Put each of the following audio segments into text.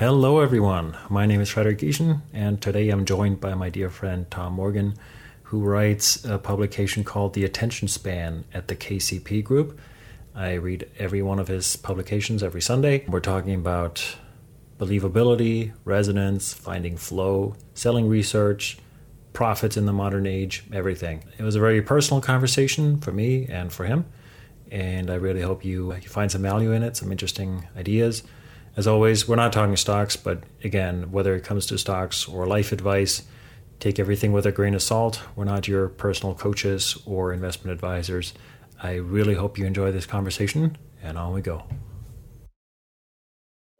Hello, everyone. My name is Frederik Gieschen, and today I'm joined by my dear friend Tom Morgan, who writes a publication called The Attention Span at the KCP Group. I read every one of his publications every Sunday. We're talking about believability, resonance, finding flow, selling research, prophets in the modern age, everything. It was a very personal conversation for me and for him, and I really hope you, you find some value in it, some interesting ideas. As always, we're not talking stocks, but again, whether it comes to stocks or life advice, take everything with a grain of salt. We're not your personal coaches or investment advisors. I really hope you enjoy this conversation, and on we go.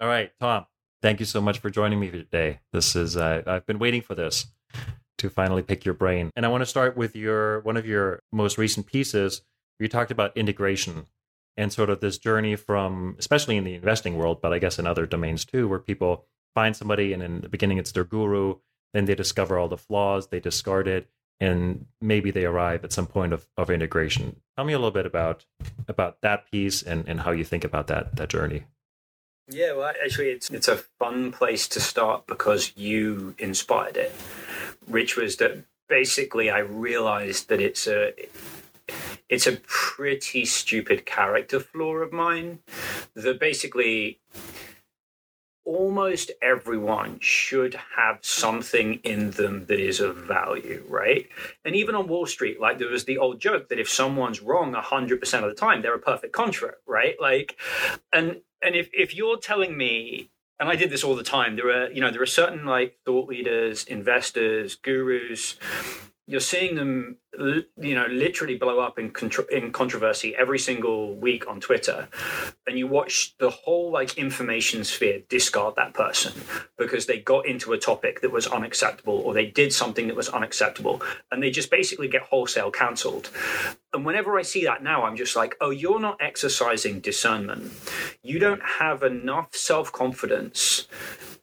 All right, Tom, thank you so much for joining me today. This is uh, I've been waiting for this to finally pick your brain, and I want to start with your one of your most recent pieces. You talked about integration and sort of this journey from, especially in the investing world, but I guess in other domains too, where people find somebody and in the beginning it's their guru, then they discover all the flaws, they discard it, and maybe they arrive at some point of, of integration. Tell me a little bit about about that piece and, and how you think about that that journey. Yeah, well, actually, it's it's a fun place to start because you inspired it, which was that basically I realized that it's a it's a pretty stupid character flaw of mine that basically almost everyone should have something in them that is of value, right? And even on Wall Street, like there was the old joke that if someone's wrong 100% of the time, they're a perfect contra, right? Like, and, and if, if you're telling me, and I did this all the time, there are, you know, there are certain like thought leaders, investors, gurus, you're seeing them you know literally blow up in contro- in controversy every single week on Twitter and you watch the whole like information sphere discard that person because they got into a topic that was unacceptable or they did something that was unacceptable and they just basically get wholesale cancelled. And whenever I see that now I'm just like oh you're not exercising discernment. You don't have enough self-confidence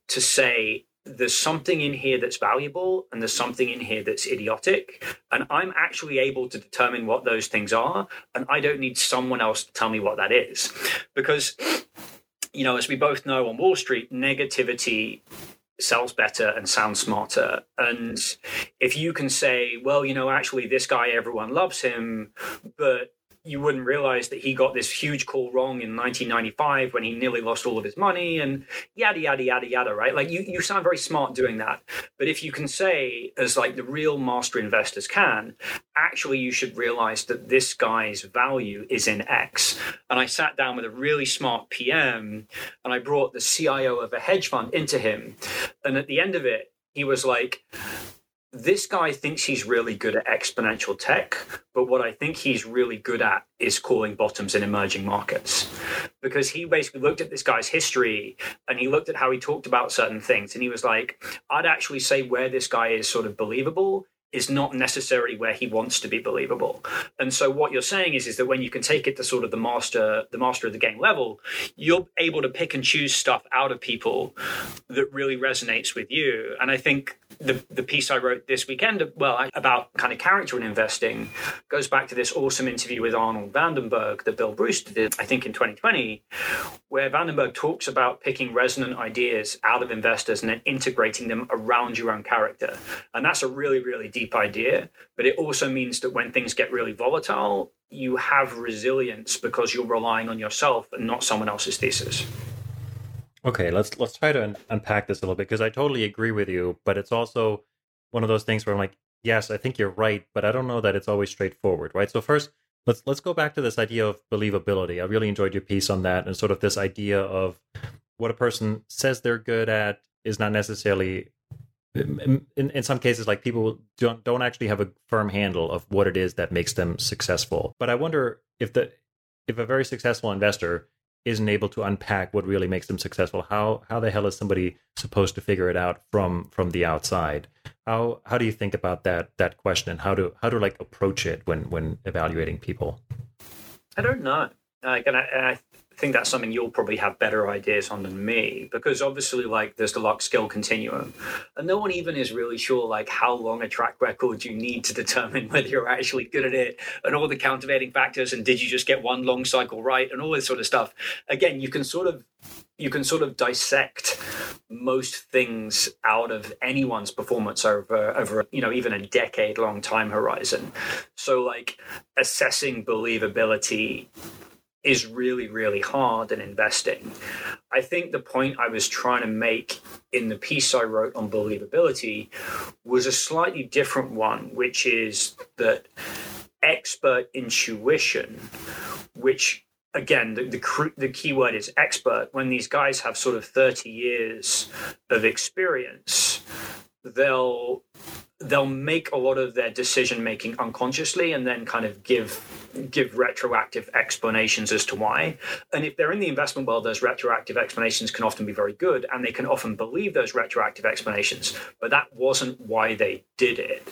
to say there's something in here that's valuable and there's something in here that's idiotic. And i'm actually able to determine what those things are and i don't need someone else to tell me what that is. Because you know as we both know on wall street negativity sells better and sounds smarter. And if you can say well you know actually this guy everyone loves him but you wouldn't realize that he got this huge call wrong in 1995 when he nearly lost all of his money and yada yada yada yada right? Like you, you sound very smart doing that. But if you can say as like the real master investors can actually you should realize that this guy's value is in x. And i sat down with a really smart pm and i brought the cio of a hedge fund into him. And at the end of it he was like this guy thinks he's really good at exponential tech, but what I think he's really good at is calling bottoms in emerging markets. Because he basically looked at this guy's history and he looked at how he talked about certain things. And he was like, I'd actually say where this guy is sort of believable is not necessarily where he wants to be believable. And so what you're saying is, is that when you can take it to sort of the master, the master of the game level, you're able to pick and choose stuff out of people that really resonates with you. And I think the, the piece I wrote this weekend, well, about kind of character and investing, goes back to this awesome interview with Arnold Van Den Berg that Bill Brewster did, I think in 2020, where Van Den Berg talks about picking resonant ideas out of investors and then integrating them around your own character. And that's a really, really deep idea. But it also means that when things get really volatile, you have resilience because you're relying on yourself and not someone else's thesis. Okay, let's let's try to un- unpack this a little bit because I totally agree with you, but it's also one of those things where I'm like, yes, I think you're right, but I don't know that it's always straightforward, right? So first, let's let's go back to this idea of believability. I really enjoyed your piece on that and sort of this idea of what a person says they're good at is not necessarily in, in some cases like people don't don't actually have a firm handle of what it is that makes them successful. But I wonder if the if a very successful investor isn't able to unpack what really makes them successful. How how the hell is somebody supposed to figure it out from from the outside? How how do you think about that that question? And how to how to like approach it when when evaluating people? I don't know. Like and i, and I think that's something you'll probably have better ideas on than me because obviously like there's the luck skill continuum and no one even is really sure like how long a track record you need to determine whether you're actually good at it and all the countervailing factors and did you just get one long cycle right and all this sort of stuff. Again you can sort of you can sort of dissect most things out of anyone's performance over over you know even a decade long time horizon. So like assessing believability is really really hard in investing i think the point i was trying to make in the piece i wrote on believability was a slightly different one which is that expert intuition which again, the, the, the key word is expert. When these guys have sort of 30 years of experience, they'll they'll make a lot of their decision making unconsciously and then kind of give give retroactive explanations as to why. And if they're in the investment world, those retroactive explanations can often be very good and they can often believe those retroactive explanations, but that wasn't why they did it.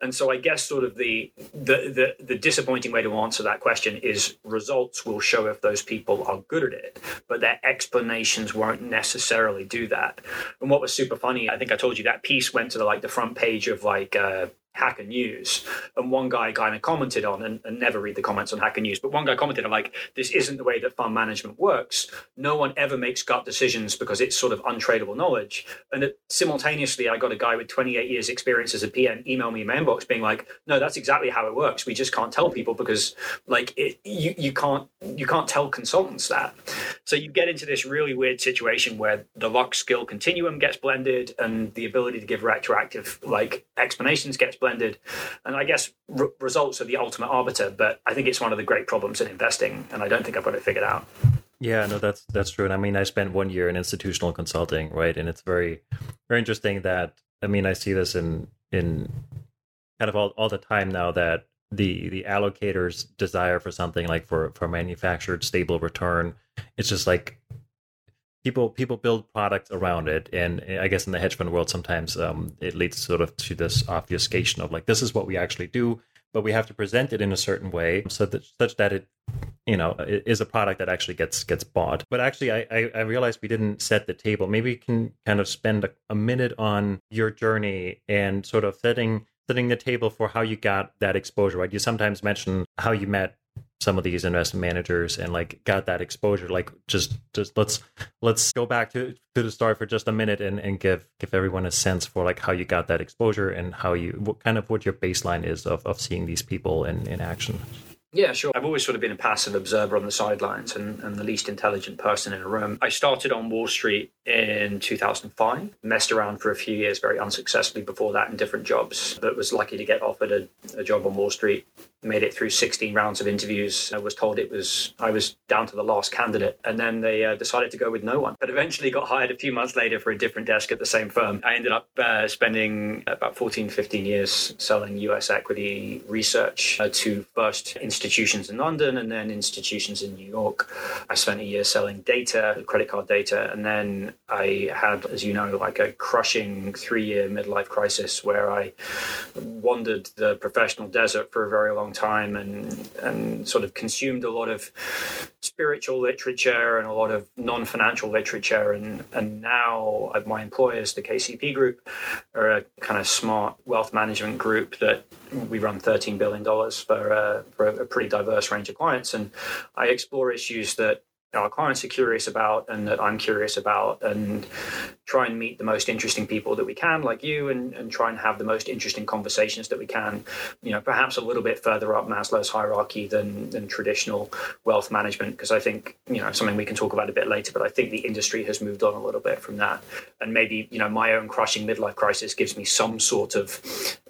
And so I guess sort of the the the, the disappointing way to answer that question is results will show if those people are good at it, but their explanations won't necessarily do that. And what was super funny, I think I told you that piece went to the like the front page of like uh, Hacker News. And one guy kind of commented on, and, and, never read the comments on Hacker News, but one guy commented on like, this isn't the way that fund management works. No one ever makes gut decisions because it's sort of untradeable knowledge. And it, simultaneously, I got a guy with 28 years experience as a PM email me in my inbox being like, no, that's exactly how it works. We just can't tell people because like it, you, you can't, you can't tell consultants that. So you get into this really weird situation where the luck skill continuum gets blended and the ability to give retroactive like explanations gets blended. And I guess results are the ultimate arbiter, but I think it's one of the great problems in investing, and I don't think I've got it figured out. Yeah, no, that's that's true. And I mean, I spent one year in institutional consulting, right? And it's very, very interesting that I mean, I see this in in kind of all, all the time now that the the allocator's desire for something like for for manufactured stable return, it's just like people people build products around it. And i guess in the hedge fund world sometimes um, it leads sort of to this obfuscation of like this is what we actually do but we have to present it in a certain way so that such that it you know is a product that actually gets gets bought. But actually i i, I realized we didn't set the table. Maybe we can kind of spend a, a minute on your journey and sort of setting setting the table for how you got that exposure right? You sometimes mention how you met some of these investment managers and like got that exposure like just just let's let's go back to to the start for just a minute and and give give everyone a sense for like how you got that exposure and how you what kind of what your baseline is of of seeing these people in in action yeah, sure. I've always sort of been a passive observer on the sidelines and, and the least intelligent person in a room. I started on Wall Street in 2005, messed around for a few years very unsuccessfully before that in different jobs, but was lucky to get offered a, a job on Wall Street made it through 16 rounds of interviews. I was told it was I was down to the last candidate, and then they uh, decided to go with no one. But eventually got hired a few months later for a different desk at the same firm. I ended up uh, spending about 14, 15 years selling US equity research uh, to first institutions in London and then institutions in New York. I spent a year selling data, credit card data, and then I had, as you know, like a crushing three-year midlife crisis where I wandered the professional desert for a very long time and and sort of consumed a lot of spiritual literature and a lot of non-financial literature. And and now my employers the KCP group are a kind of smart wealth management group that we run 13 billion dollars for uh, for a pretty diverse range of clients. And I explore issues that our clients are curious about and that I'm curious about and try and meet the most interesting people that we can like you and, and try and have the most interesting conversations that we can you know perhaps a little bit further up Maslow's hierarchy than, than traditional wealth management because I think you know something we can talk about a bit later but I think the industry has moved on a little bit from that and maybe you know my own crushing midlife crisis gives me some sort of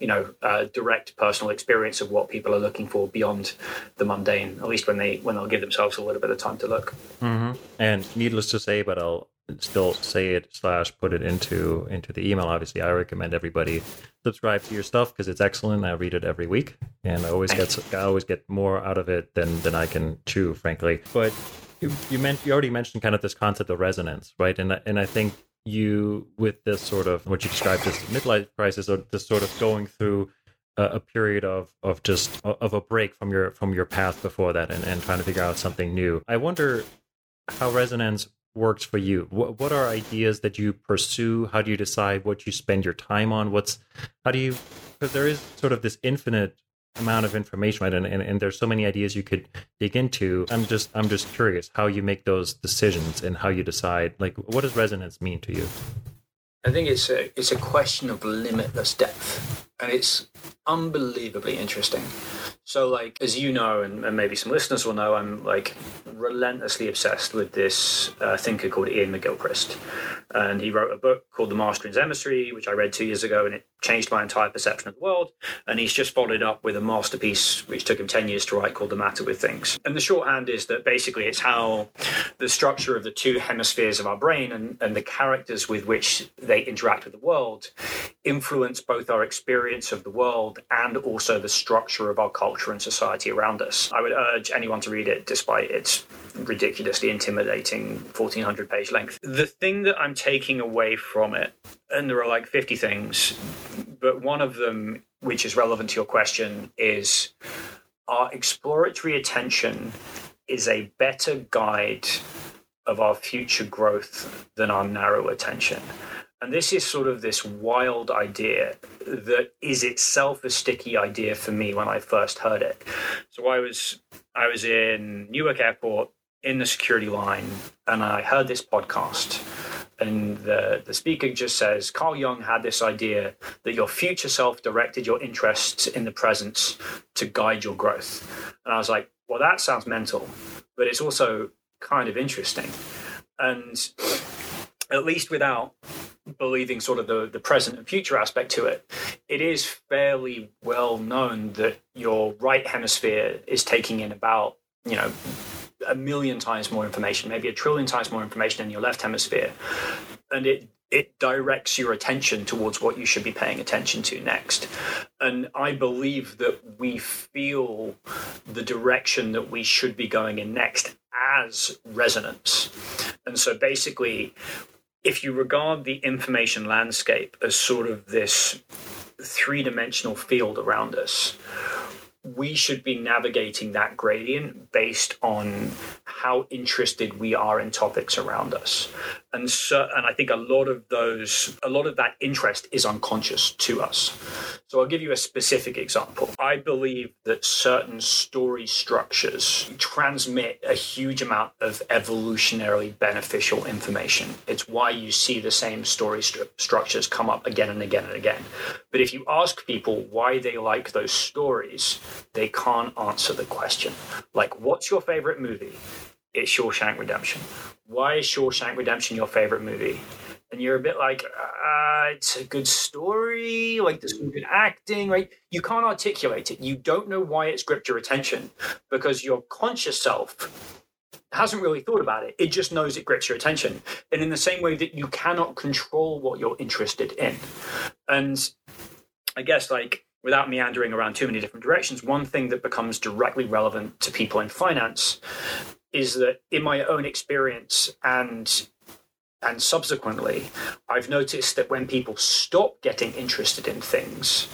you know uh, direct personal experience of what people are looking for beyond the mundane at least when they when they'll give themselves a little bit of time to look Mm-hmm. And needless to say, but I'll still say it slash put it into into the email. Obviously, I recommend everybody subscribe to your stuff because it's excellent. I read it every week, and I always get I always get more out of it than than I can chew, frankly. But you you, meant, you already mentioned kind of this concept of resonance, right? And and I think you with this sort of what you described as midlife crisis or this sort of going through a, period of of just of a break from your from your path before that and, and trying to figure out something new. I wonder how resonance works for you. What what are ideas that you pursue? How do you decide what you spend your time on? What's how do you because there is sort of this infinite amount of information, right? And, and and there's so many ideas you could dig into. I'm just I'm just curious how you make those decisions and how you decide. Like, what does resonance mean to you? I think it's a it's a question of limitless depth, and it's unbelievably interesting. So, like as you know, and, and maybe some listeners will know, I'm like relentlessly obsessed with this uh, thinker called Iain McGilchrist, and he wrote a book called The Master and Emissary, which I read two years ago, and it changed my entire perception of the world. And he's just followed up with a masterpiece which took him 10 years to write called The Matter with Things. And the shorthand is that basically it's how the structure of the two hemispheres of our brain and, and the characters with which they interact with the world influence both our experience of the world and also the structure of our culture and society around us. I would urge anyone to read it despite its ridiculously intimidating 1400 page length. The thing that I'm taking away from it, and there are like 50 things, but one of them, which is relevant to your question, is our exploratory attention is a better guide of our future growth than our narrow attention. And this is sort of this wild idea that is itself a sticky idea for me when I first heard it. So I was I was in Newark Airport in the security line and I heard this podcast and the, the speaker just says Carl Jung had this idea that your future self directed your interests in the present to guide your growth. And I was like, well, that sounds mental, but it's also kind of interesting. And at least without believing sort of the, the present and future aspect to it, it is fairly well known that your right hemisphere is taking in about, you know, a million times more information, maybe a trillion times more information in your left hemisphere. And it it directs your attention towards what you should be paying attention to next. And I believe that we feel the direction that we should be going in next as resonance. And so basically, if you regard the information landscape as sort of this three dimensional field around us, we should be navigating that gradient based on how interested we are in topics around us and so and i think a lot of those a lot of that interest is unconscious to us so i'll give you a specific example i believe that certain story structures transmit a huge amount of evolutionarily beneficial information it's why you see the same story st- structures come up again and again and again but if you ask people why they like those stories they can't answer the question. Like, what's your favorite movie? It's Shawshank Redemption. Why is Shawshank Redemption your favorite movie? And you're a bit like, uh, it's a good story, like there's good acting, right? You can't articulate it. You don't know why it's gripped your attention because your conscious self hasn't really thought about it. It just knows it grips your attention. And in the same way that you cannot control what you're interested in. And I guess like without meandering around too many different directions, one thing that becomes directly relevant to people in finance is that in my own experience and and subsequently, I've noticed that when people stop getting interested in things,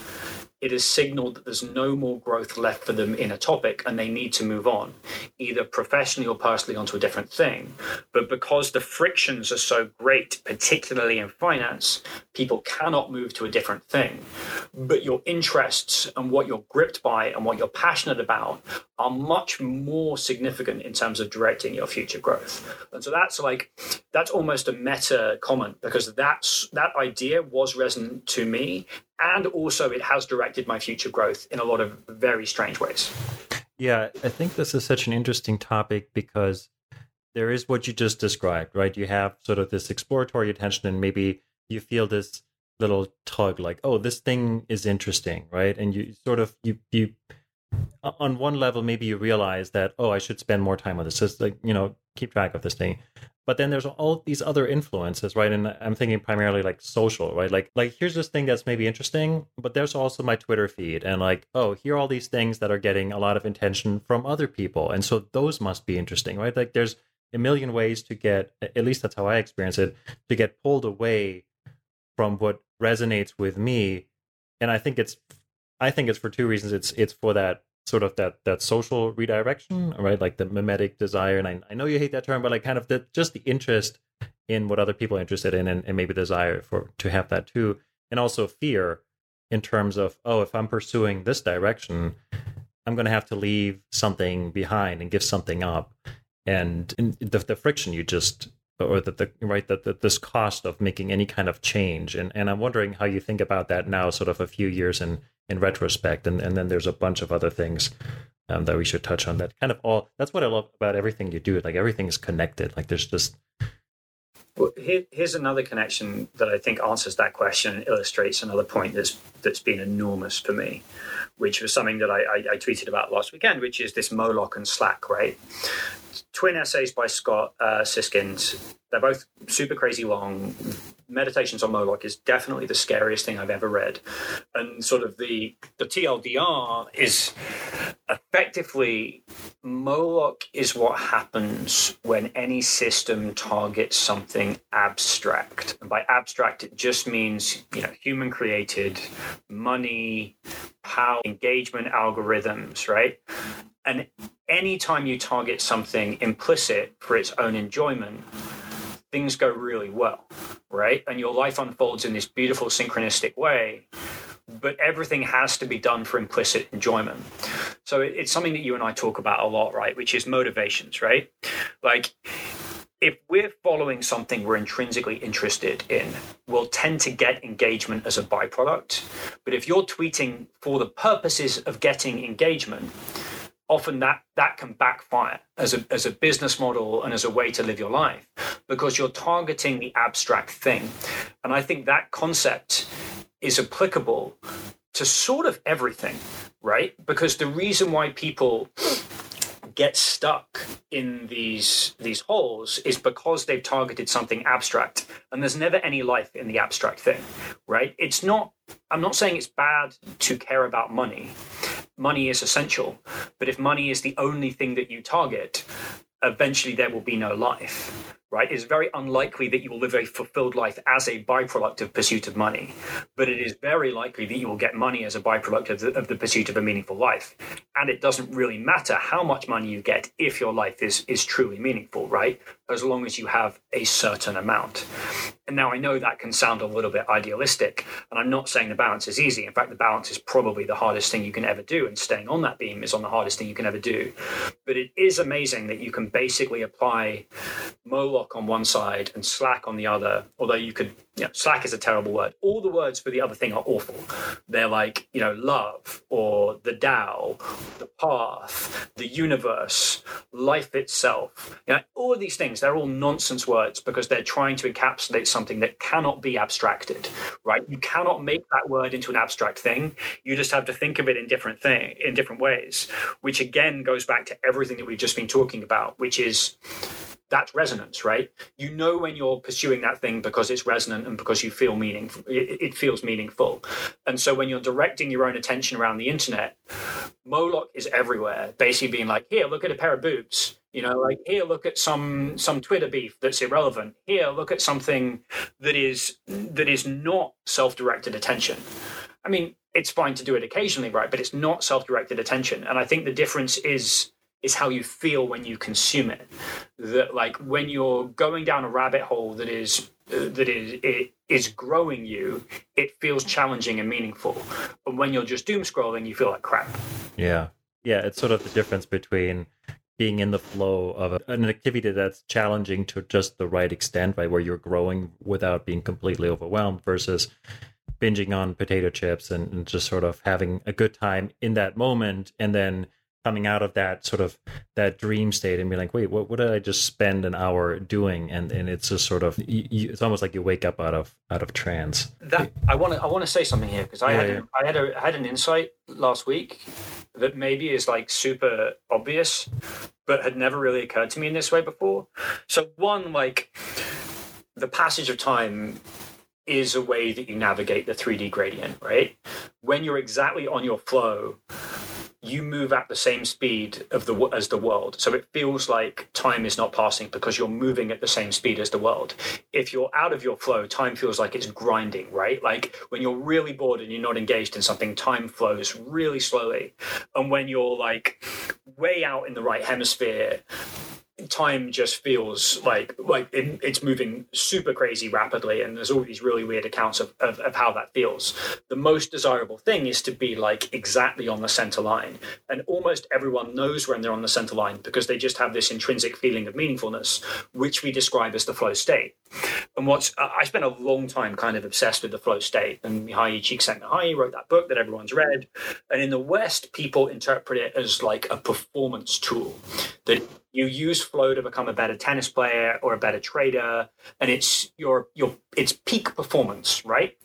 it is signaled that there's no more growth left for them in a topic and they need to move on, either professionally or personally onto a different thing. But because the frictions are so great, particularly in finance, people cannot move to a different thing. But your interests and what you're gripped by and what you're passionate about are much more significant in terms of directing your future growth. And so that's like that's almost a meta comment because that's that idea was resonant to me and also it has directed my future growth in a lot of very strange ways. Yeah, I think this is such an interesting topic because there is what you just described, right? You have sort of this exploratory attention and maybe you feel this little tug like, oh, this thing is interesting, right? And you sort of you you on one level maybe you realize that oh i should spend more time on this just like you know keep track of this thing. But then there's all these other influences right? And i'm thinking primarily like social right? Like like here's this thing that's maybe interesting but there's also my twitter feed and like oh here are all these things that are getting a lot of attention from other people. And so those must be interesting right? Like there's a million ways to get at least that's how i experience it to get pulled away from what resonates with me. And i think it's i think it's for two reasons it's it's for that sort of that that social redirection, right? Like the mimetic desire, and I, I know you hate that term, but like kind of the just the interest in what other people are interested in, and, and maybe desire for to have that too, and also fear in terms of oh, if I'm pursuing this direction, I'm going to have to leave something behind and give something up. And the, the friction you just or the, the right that the, this cost of making any kind of change. And and i'm wondering how you think about that now sort of a few years in in retrospect. And and then there's a bunch of other things um, that we should touch on that kind of all that's what i love about everything you do. Like everything is connected. Like there's just well, here, here's another connection that I think answers that question and illustrates another point that's that's been enormous for me, which was something that I, I, I tweeted about last weekend, which is this Moloch and Slack, right? Twin essays by Scott uh, Siskind. They're both super crazy long. Meditations on Moloch is definitely the scariest thing I've ever read, and sort of the the TLDR is effectively Moloch is what happens when any system targets something abstract, and by abstract it just means you know human created, money, power, engagement algorithms, right? And anytime you target something implicit for its own enjoyment, things go really well, right? And your life unfolds in this beautiful synchronistic way. But everything has to be done for implicit enjoyment. So it's something that you and I talk about a lot, right? Which is motivations, right? Like, if we're following something we're intrinsically interested in, we'll tend to get engagement as a byproduct. But if you're tweeting for the purposes of getting engagement, often that that can backfire as a as a business model and as a way to live your life because you're targeting the abstract thing. And i think that concept is applicable to sort of everything right? Because the reason why people get stuck in these these holes is because they've targeted something abstract and there's never any life in the abstract thing right? It's not i'm not saying it's bad to care about money money is essential. But if money is the only thing that you target, eventually there will be no life right? It's very unlikely that you will live a fulfilled life as a byproduct of pursuit of money, but it is very likely that you will get money as a byproduct of the, of the pursuit of a meaningful life. And it doesn't really matter how much money you get if your life is is truly meaningful, right? As long as you have a certain amount. And now I know that can sound a little bit idealistic, and I'm not saying the balance is easy. In fact, the balance is probably the hardest thing you can ever do, and staying on that beam is on the hardest thing you can ever do. But it is amazing that you can basically apply Moloch on one side and Slack on the other, although you could, you know, Slack is a terrible word. All the words for the other thing are awful. They're like, you know, love or the Tao, the path, the universe, life itself. You know, all of these things, they're all nonsense words because they're trying to encapsulate something that cannot be abstracted, right? You cannot make that word into an abstract thing. You just have to think of it in different thing in different ways, which again goes back to everything that we've just been talking about, which is that's resonance, right? You know when you're pursuing that thing because it's resonant and because you feel meaningful. It, feels meaningful. And so when you're directing your own attention around the internet, Moloch is everywhere, basically being like, here, look at a pair of boobs. You know, like here, look at some some Twitter beef that's irrelevant. Here, look at something that is that is not self-directed attention. I mean, it's fine to do it occasionally, right? But it's not self-directed attention. And I think the difference is is how you feel when you consume it. That like when you're going down a rabbit hole that is that is it is growing you, it feels challenging and meaningful. But when you're just doom scrolling, you feel like crap. Yeah, yeah, it's sort of the difference between being in the flow of an activity that's challenging to just the right extent, right, where you're growing without being completely overwhelmed, versus binging on potato chips and, and just sort of having a good time in that moment, and then coming out of that sort of that dream state and be like wait what, what did i just spend an hour doing and and it's just sort of you, you, it's almost like you wake up out of out of trance that i want to i want to say something here because i yeah, had yeah. A, i had a I had an insight last week that maybe is like super obvious but had never really occurred to me in this way before. So one like the passage of time is a way that you navigate the 3d gradient right? When you're exactly on your flow you move at the same speed of the as the world. So it feels like time is not passing because you're moving at the same speed as the world. If you're out of your flow time feels like it's grinding right? Like when you're really bored and you're not engaged in something time flows really slowly. And when you're like way out in the right hemisphere time just feels like like it, it's moving super crazy rapidly and there's all these really weird accounts of, of, of, how that feels. The most desirable thing is to be like exactly on the center line and almost everyone knows when they're on the center line because they just have this intrinsic feeling of meaningfulness which we describe as the flow state. And what's i spent a long time kind of obsessed with the flow state and Mihaly Csikszentmihalyi wrote that book that everyone's read. And in the west people interpret it as like a performance tool that you use flow to become a better tennis player or a better trader and it's your your it's peak performance right?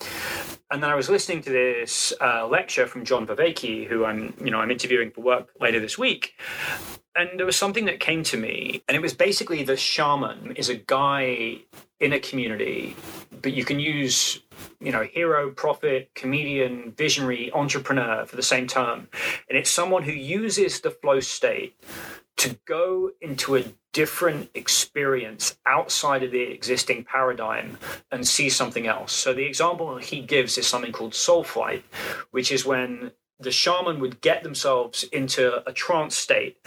And then i was listening to this uh, lecture from john vervaeke who i'm you know i'm interviewing for work later this week. And there was something that came to me and it was basically the shaman is a guy in a community but you can use you know hero prophet comedian visionary entrepreneur for the same term and it's someone who uses the flow state to go into a different experience outside of the existing paradigm and see something else. So the example he gives is something called soul flight, which is when the shaman would get themselves into a trance state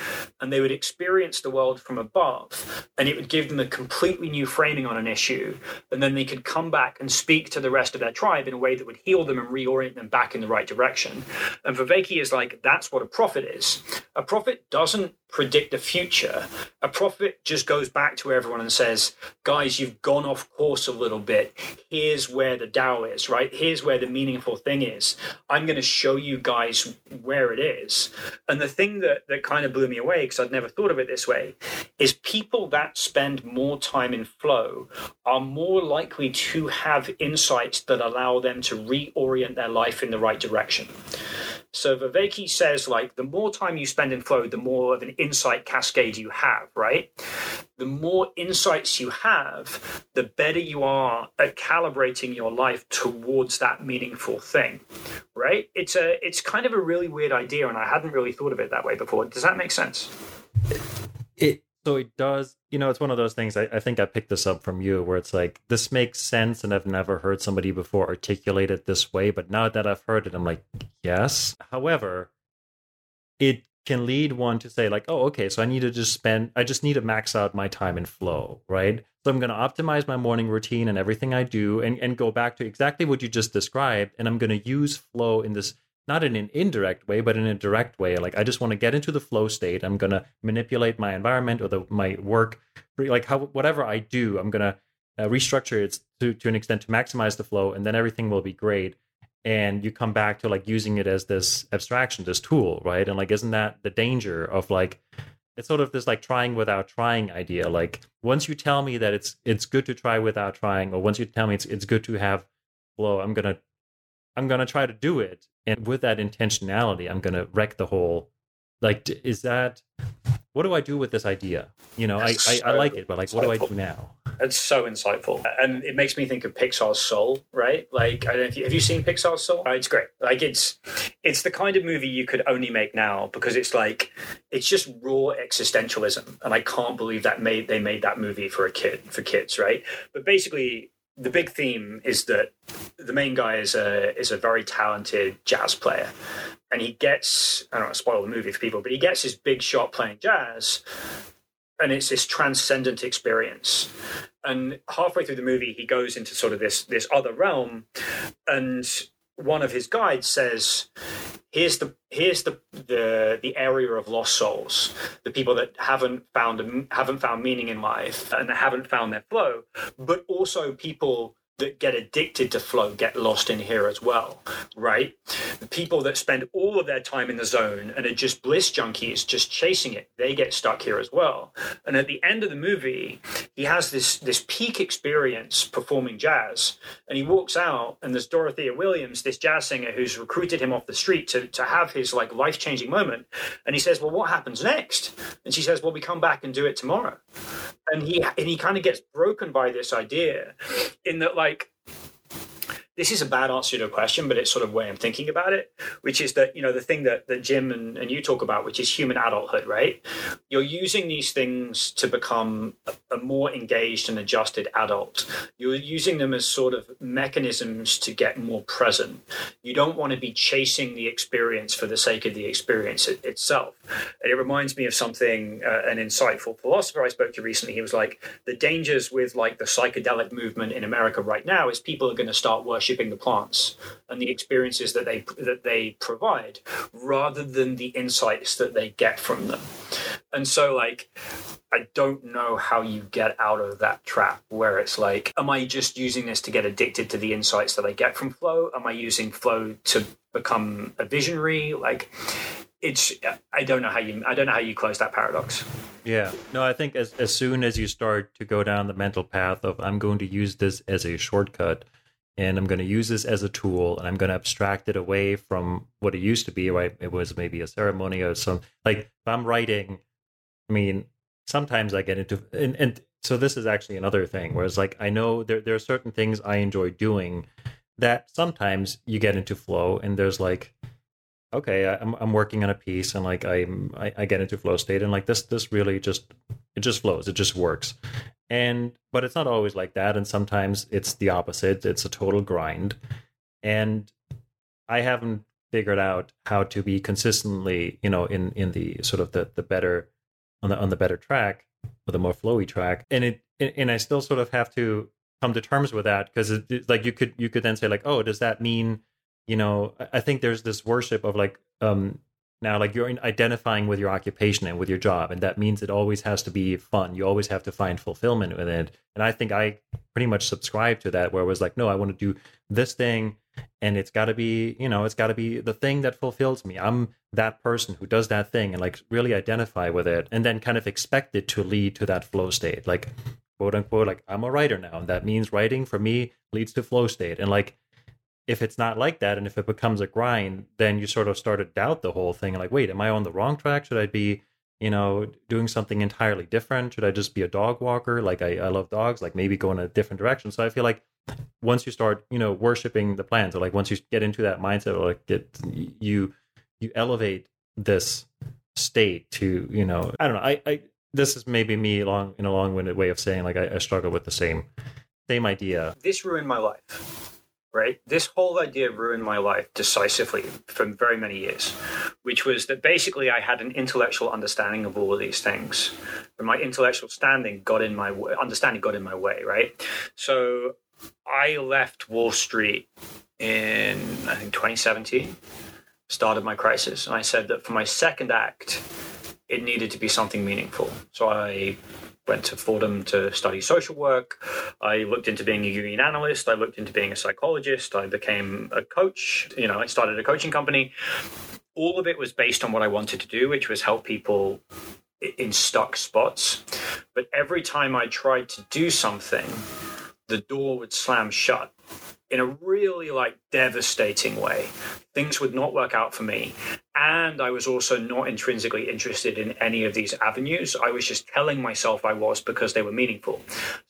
and they would experience the world from above and it would give them a completely new framing on an issue. And then they could come back and speak to the rest of their tribe in a way that would heal them and reorient them back in the right direction. And Vervaeke is like that's what a prophet is. A prophet doesn't predict the future. A prophet just goes back to everyone and says, guys, you've gone off course a little bit. Here's where the Tao is, right? Here's where the meaningful thing is. I'm going to show you guys where it is. And the thing that, that kind of blew me away, because I'd never thought of it this way, is people that spend more time in flow are more likely to have insights that allow them to reorient their life in the right direction. So Vervaeke says, like, the more time you spend in flow, the more of an insight cascade you have, right? The more insights you have, the better you are at calibrating your life towards that meaningful thing, right? It's a, it's kind of a really weird idea, and I hadn't really thought of it that way before. Does that make sense? It so it does you know it's one of those things I, I, think i picked this up from you where it's like this makes sense and i've never heard somebody before articulate it this way but now that i've heard it i'm like yes. However it can lead one to say like oh okay so i need to just spend i just need to max out my time and flow right? So i'm going to optimize my morning routine and everything i do and, and go back to exactly what you just described and i'm going to use flow in this not in an indirect way, but in a direct way. Like I just want to get into the flow state. I'm gonna manipulate my environment or the my work, like how whatever I do, I'm gonna uh, restructure it to to an extent to maximize the flow, and then everything will be great. And you come back to like using it as this abstraction, this tool, right? And like, isn't that the danger of like it's sort of this like trying without trying idea. Like once you tell me that it's it's good to try without trying, or once you tell me it's it's good to have flow, I'm gonna I'm gonna try to do it. And with that intentionality i'm going to wreck the whole like is that what do i do with this idea? You know I, I, so I like it but like insightful. what do i do now? It's so insightful. And it makes me think of pixar's soul right? Like i don't know if you, have you seen pixar's soul? Uh, it's great. Like it's it's the kind of movie you could only make now because it's like it's just raw existentialism. And i can't believe that made they made that movie for a kid for kids right? But basically the big theme is that the main guy is a is a very talented jazz player, and he gets I don't want to spoil the movie for people, but he gets his big shot playing jazz, and it's this transcendent experience. And halfway through the movie, he goes into sort of this this other realm, and one of his guides says, "Here's the here's the the the area of lost souls, the people that haven't found haven't found meaning in life and haven't found their flow, but also people that get addicted to flow get lost in here as well, right? The people that spend all of their time in the zone and are just bliss junkies, just chasing it, they get stuck here as well. And at the end of the movie, he has this this peak experience performing jazz, and he walks out, and there's Dorothea Williams, this jazz singer who's recruited him off the street to to have his like life changing moment, and he says, "Well, what happens next?" And she says, "Well, we come back and do it tomorrow." And he and he kind of gets broken by this idea, in that like like this is a bad answer to a question, but it's sort of way I'm thinking about it, which is that, you know, the thing that, that Jim and, and you talk about, which is human adulthood, right? You're using these things to become a, a more engaged and adjusted adult. You're using them as sort of mechanisms to get more present. You don't want to be chasing the experience for the sake of the experience it, itself. And it reminds me of something, uh, an insightful philosopher I spoke to recently. He was like, the dangers with like the psychedelic movement in America right now is people are going to start worshiping the plants and the experiences that they that they provide rather than the insights that they get from them. And so like I don't know how you get out of that trap where it's like, am I just using this to get addicted to the insights that I get from flow? Am I using flow to become a visionary? Like it's I don't know how you I don't know how you close that paradox. Yeah. No, I think as as soon as you start to go down the mental path of I'm going to use this as a shortcut and I'm going to use this as a tool and I'm going to abstract it away from what it used to be, right? It was maybe a ceremony or some like if I'm writing, I mean, sometimes I get into and, and so this is actually another thing where it's like I know there there are certain things I enjoy doing that sometimes you get into flow and there's like okay, I'm I'm working on a piece and like I'm I, I get into flow state and like this this really just it just flows, it just works. And but it's not always like that, and sometimes it's the opposite. It's a total grind. And I haven't figured out how to be consistently, you know, in in the sort of the the better on the on the better track or the more flowy track. And it and I still sort of have to come to terms with that because like you could you could then say like, oh, does that mean you know i think there's this worship of like um now like you're identifying with your occupation and with your job and that means it always has to be fun. You always have to find fulfillment with it. And i think i pretty much subscribe to that where it was like no i want to do this thing and it's got to be you know it's got to be the thing that fulfills me. I'm that person who does that thing and like really identify with it and then kind of expect it to lead to that flow state. Like quote unquote like i'm a writer now and that means writing for me leads to flow state. And like if it's not like that and if it becomes a grind then you sort of start to doubt the whole thing like wait am i on the wrong track? Should i be you know doing something entirely different? Should i just be a dog walker? Like i, I love dogs like maybe go in a different direction. So i feel like once you start you know worshiping the plants or like once you get into that mindset or like get you you elevate this state to you know i don't know i i this is maybe me long in a long-winded way of saying like I, I struggle with the same same idea. This ruined my life right? This whole idea ruined my life decisively for very many years, which was that basically I had an intellectual understanding of all of these things, but my intellectual standing got in my understanding got in my way, right? So I left Wall Street in I think 2017, started my crisis, and I said that for my second act, it needed to be something meaningful. So I went to Fordham to study social work. I looked into being a Jungian analyst. I looked into being a psychologist. I became a coach. You know, I started a coaching company. All of it was based on what I wanted to do, which was help people in stuck spots. But every time I tried to do something, the door would slam shut in a really like devastating way. Things would not work out for me. And I was also not intrinsically interested in any of these avenues. I was just telling myself I was because they were meaningful.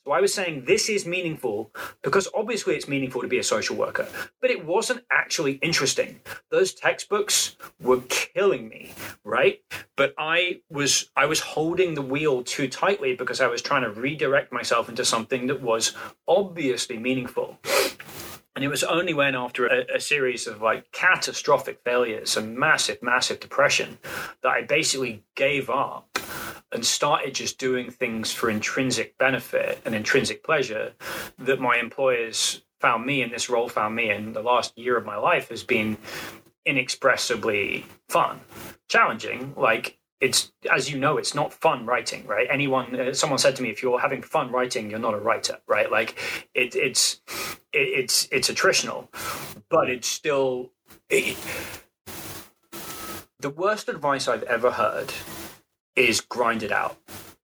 So I was saying this is meaningful because obviously it's meaningful to be a social worker, but it wasn't actually interesting. Those textbooks were killing me, right? But I was I was holding the wheel too tightly because I was trying to redirect myself into something that was obviously meaningful. And it was only when, after a, a, series of like catastrophic failures and massive, massive depression, that I basically gave up and started just doing things for intrinsic benefit and intrinsic pleasure that my employers found me in this role, found me in the last year of my life has been inexpressibly fun, challenging. Like it's as you know it's not fun writing right? Anyone uh, someone said to me if you're having fun writing you're not a writer right? Like it, it's it, it's it's attritional but it's still it, the worst advice i've ever heard is grind it out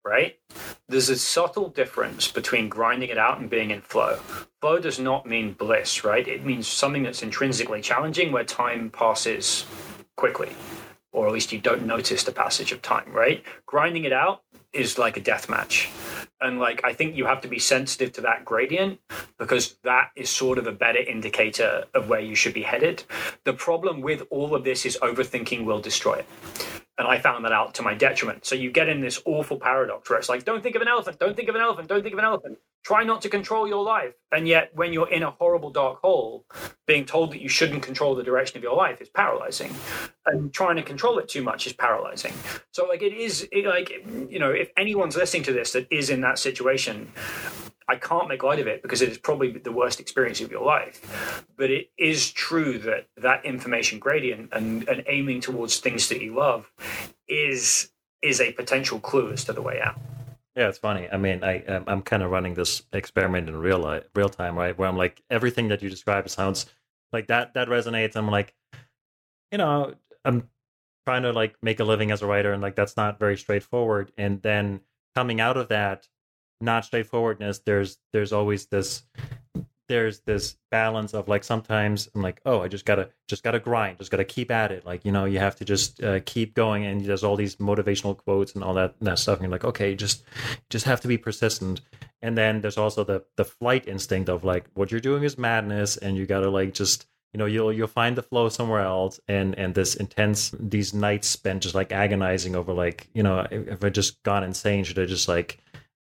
right? There's a subtle difference between grinding it out and being in flow. Flow does not mean bliss right? It means something that's intrinsically challenging where time passes quickly or at least you don't notice the passage of time, right? Grinding it out is like a death match. And like, I think you have to be sensitive to that gradient because that is sort of a better indicator of where you should be headed. The problem with all of this is overthinking will destroy it. And I found that out to my detriment. So you get in this awful paradox where it's like, don't think of an elephant, don't think of an elephant, don't think of an elephant. Try not to control your life. And yet, when you're in a horrible dark hole, being told that you shouldn't control the direction of your life is paralyzing. And trying to control it too much is paralyzing. So, like, it is, it, like, you know, if anyone's listening to this that is in that situation, I can't make light of it because it is probably the worst experience of your life. But it is true that that information gradient and, and aiming towards things that you love is is a potential clue as to the way out. Yeah, it's funny. I mean, I um, I'm kind of running this experiment in real life, real time, right? Where I'm like, everything that you describe sounds like that. That resonates. I'm like, you know, I'm trying to like make a living as a writer, and like that's not very straightforward. And then coming out of that, not straightforwardness there's there's always this there's this balance of like sometimes i'm like oh i just gotta just gotta grind just gotta keep at it. Like you know you have to just uh, keep going and there's all these motivational quotes and all that that stuff and you're like okay just just have to be persistent. And then there's also the the flight instinct of like what you're doing is madness and you gotta like just you know you'll you'll find the flow somewhere else and and this intense these nights spent just like agonizing over like you know if i just gone insane should i just like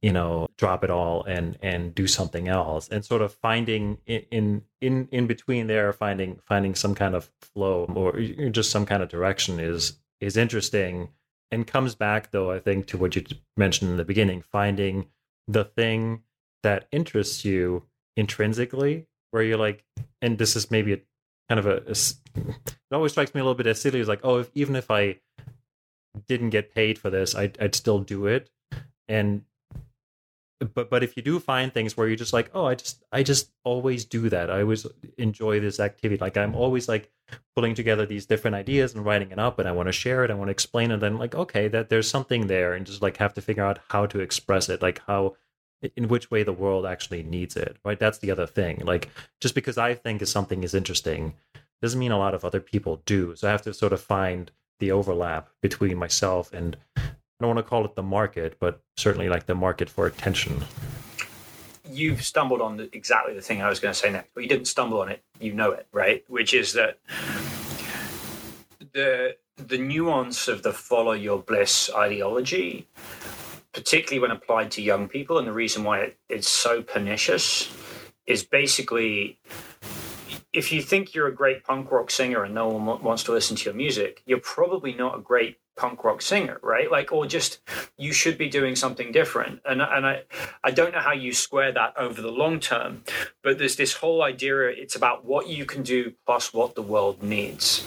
you know drop it all and and do something else. And sort of finding in in in between there finding finding some kind of flow or just some kind of direction is is interesting and comes back though i think to what you mentioned in the beginning finding the thing that interests you intrinsically where you're like and this is maybe a kind of a, a it always strikes me a little bit as silly it's like oh if, even if i didn't get paid for this I'd, I'd still do it. And but but if you do find things where you're just like oh i just i just always do that. I always enjoy this activity. Like i'm always like pulling together these different ideas and writing it up and i want to share it i want to explain it And then like okay that there's something there and just like have to figure out how to express it like how in which way the world actually needs it right? That's the other thing like just because i think is something is interesting doesn't mean a lot of other people do so i have to sort of find the overlap between myself and don't want to call it the market, but certainly like the market for attention. You've stumbled on the, exactly the thing I was going to say next, but you didn't stumble on it. You know it, right? Which is that the the nuance of the follow your bliss ideology, particularly when applied to young people, and the reason why it, it's so pernicious is basically if you think you're a great punk rock singer and no one wants to listen to your music, you're probably not a great punk rock singer, right? Like, or just you should be doing something different. And and I I don't know how you square that over the long term, but there's this whole idea. It's about what you can do plus what the world needs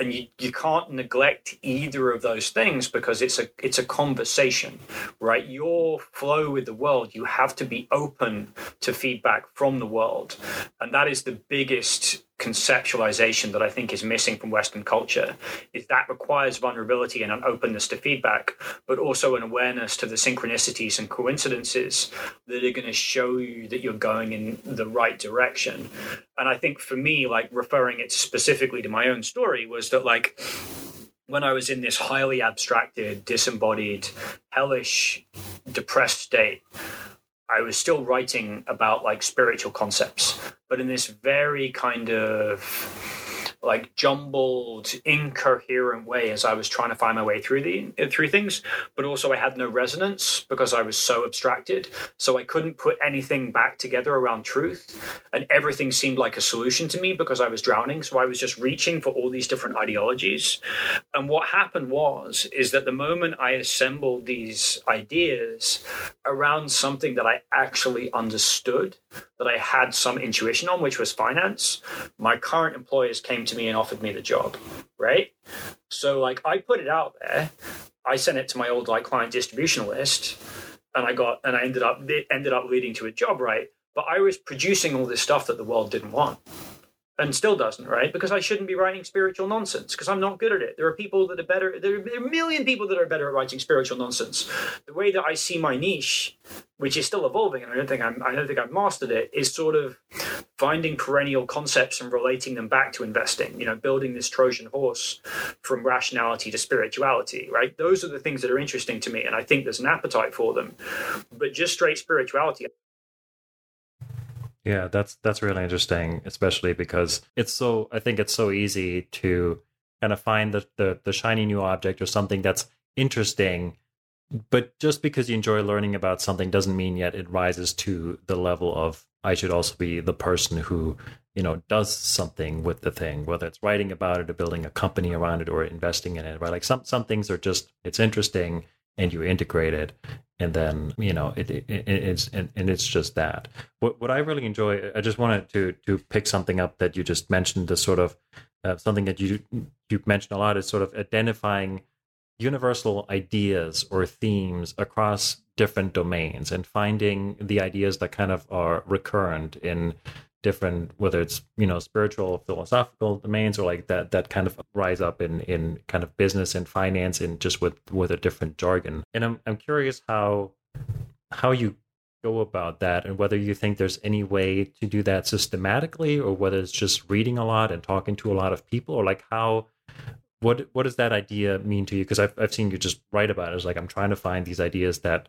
and you, you can't neglect either of those things because it's a it's a conversation right? Your flow with the world you have to be open to feedback from the world. And that is the biggest conceptualization that I think is missing from Western culture is that requires vulnerability and an openness to feedback, but also an awareness to the synchronicities and coincidences that are going to show you that you're going in the right direction. And I think for me, like referring it specifically to my own story, was that like when I was in this highly abstracted, disembodied, hellish, depressed state, I was still writing about like spiritual concepts, but in this very kind of like jumbled, incoherent way as I was trying to find my way through the through things. But also, I had no resonance because I was so abstracted, so I couldn't put anything back together around truth, and everything seemed like a solution to me because I was drowning. So I was just reaching for all these different ideologies. And what happened was is that the moment I assembled these ideas around something that I actually understood, that I had some intuition on, which was finance, my current employers came to me and offered me the job, right? So like I put it out there, I sent it to my old like client distribution list, and I got and I ended up it ended up leading to a job, right? But I was producing all this stuff that the world didn't want and still doesn't, right? Because I shouldn't be writing spiritual nonsense because I'm not good at it. There are people that are better. There are a million people that are better at writing spiritual nonsense. The way that I see my niche, which is still evolving, and I don't think I'm, I don't think I've mastered it, is sort of finding perennial concepts and relating them back to investing, you know, building this Trojan horse from rationality to spirituality, right? Those are the things that are interesting to me. And I think there's an appetite for them. But just straight spirituality. Yeah, that's that's really interesting, especially because it's so I think it's so easy to kind of find the, the, the shiny new object or something that's interesting but just because you enjoy learning about something doesn't mean yet it rises to the level of I should also be the person who, you know, does something with the thing, whether it's writing about it or building a company around it or investing in it, right? Like some some things are just it's interesting and you integrate it and then you know it, it, it it's and, and, it's just that. What what i really enjoy i just wanted to to pick something up that you just mentioned the sort of uh, something that you you mentioned a lot is sort of identifying universal ideas or themes across different domains and finding the ideas that kind of are recurrent in different whether it's you know spiritual philosophical domains or like that that kind of rise up in in kind of business and finance and just with with a different jargon and i'm i'm curious how how you go about that and whether you think there's any way to do that systematically or whether it's just reading a lot and talking to a lot of people or like how what what does that idea mean to you? Because I've I've seen you just write about it. It's like I'm trying to find these ideas that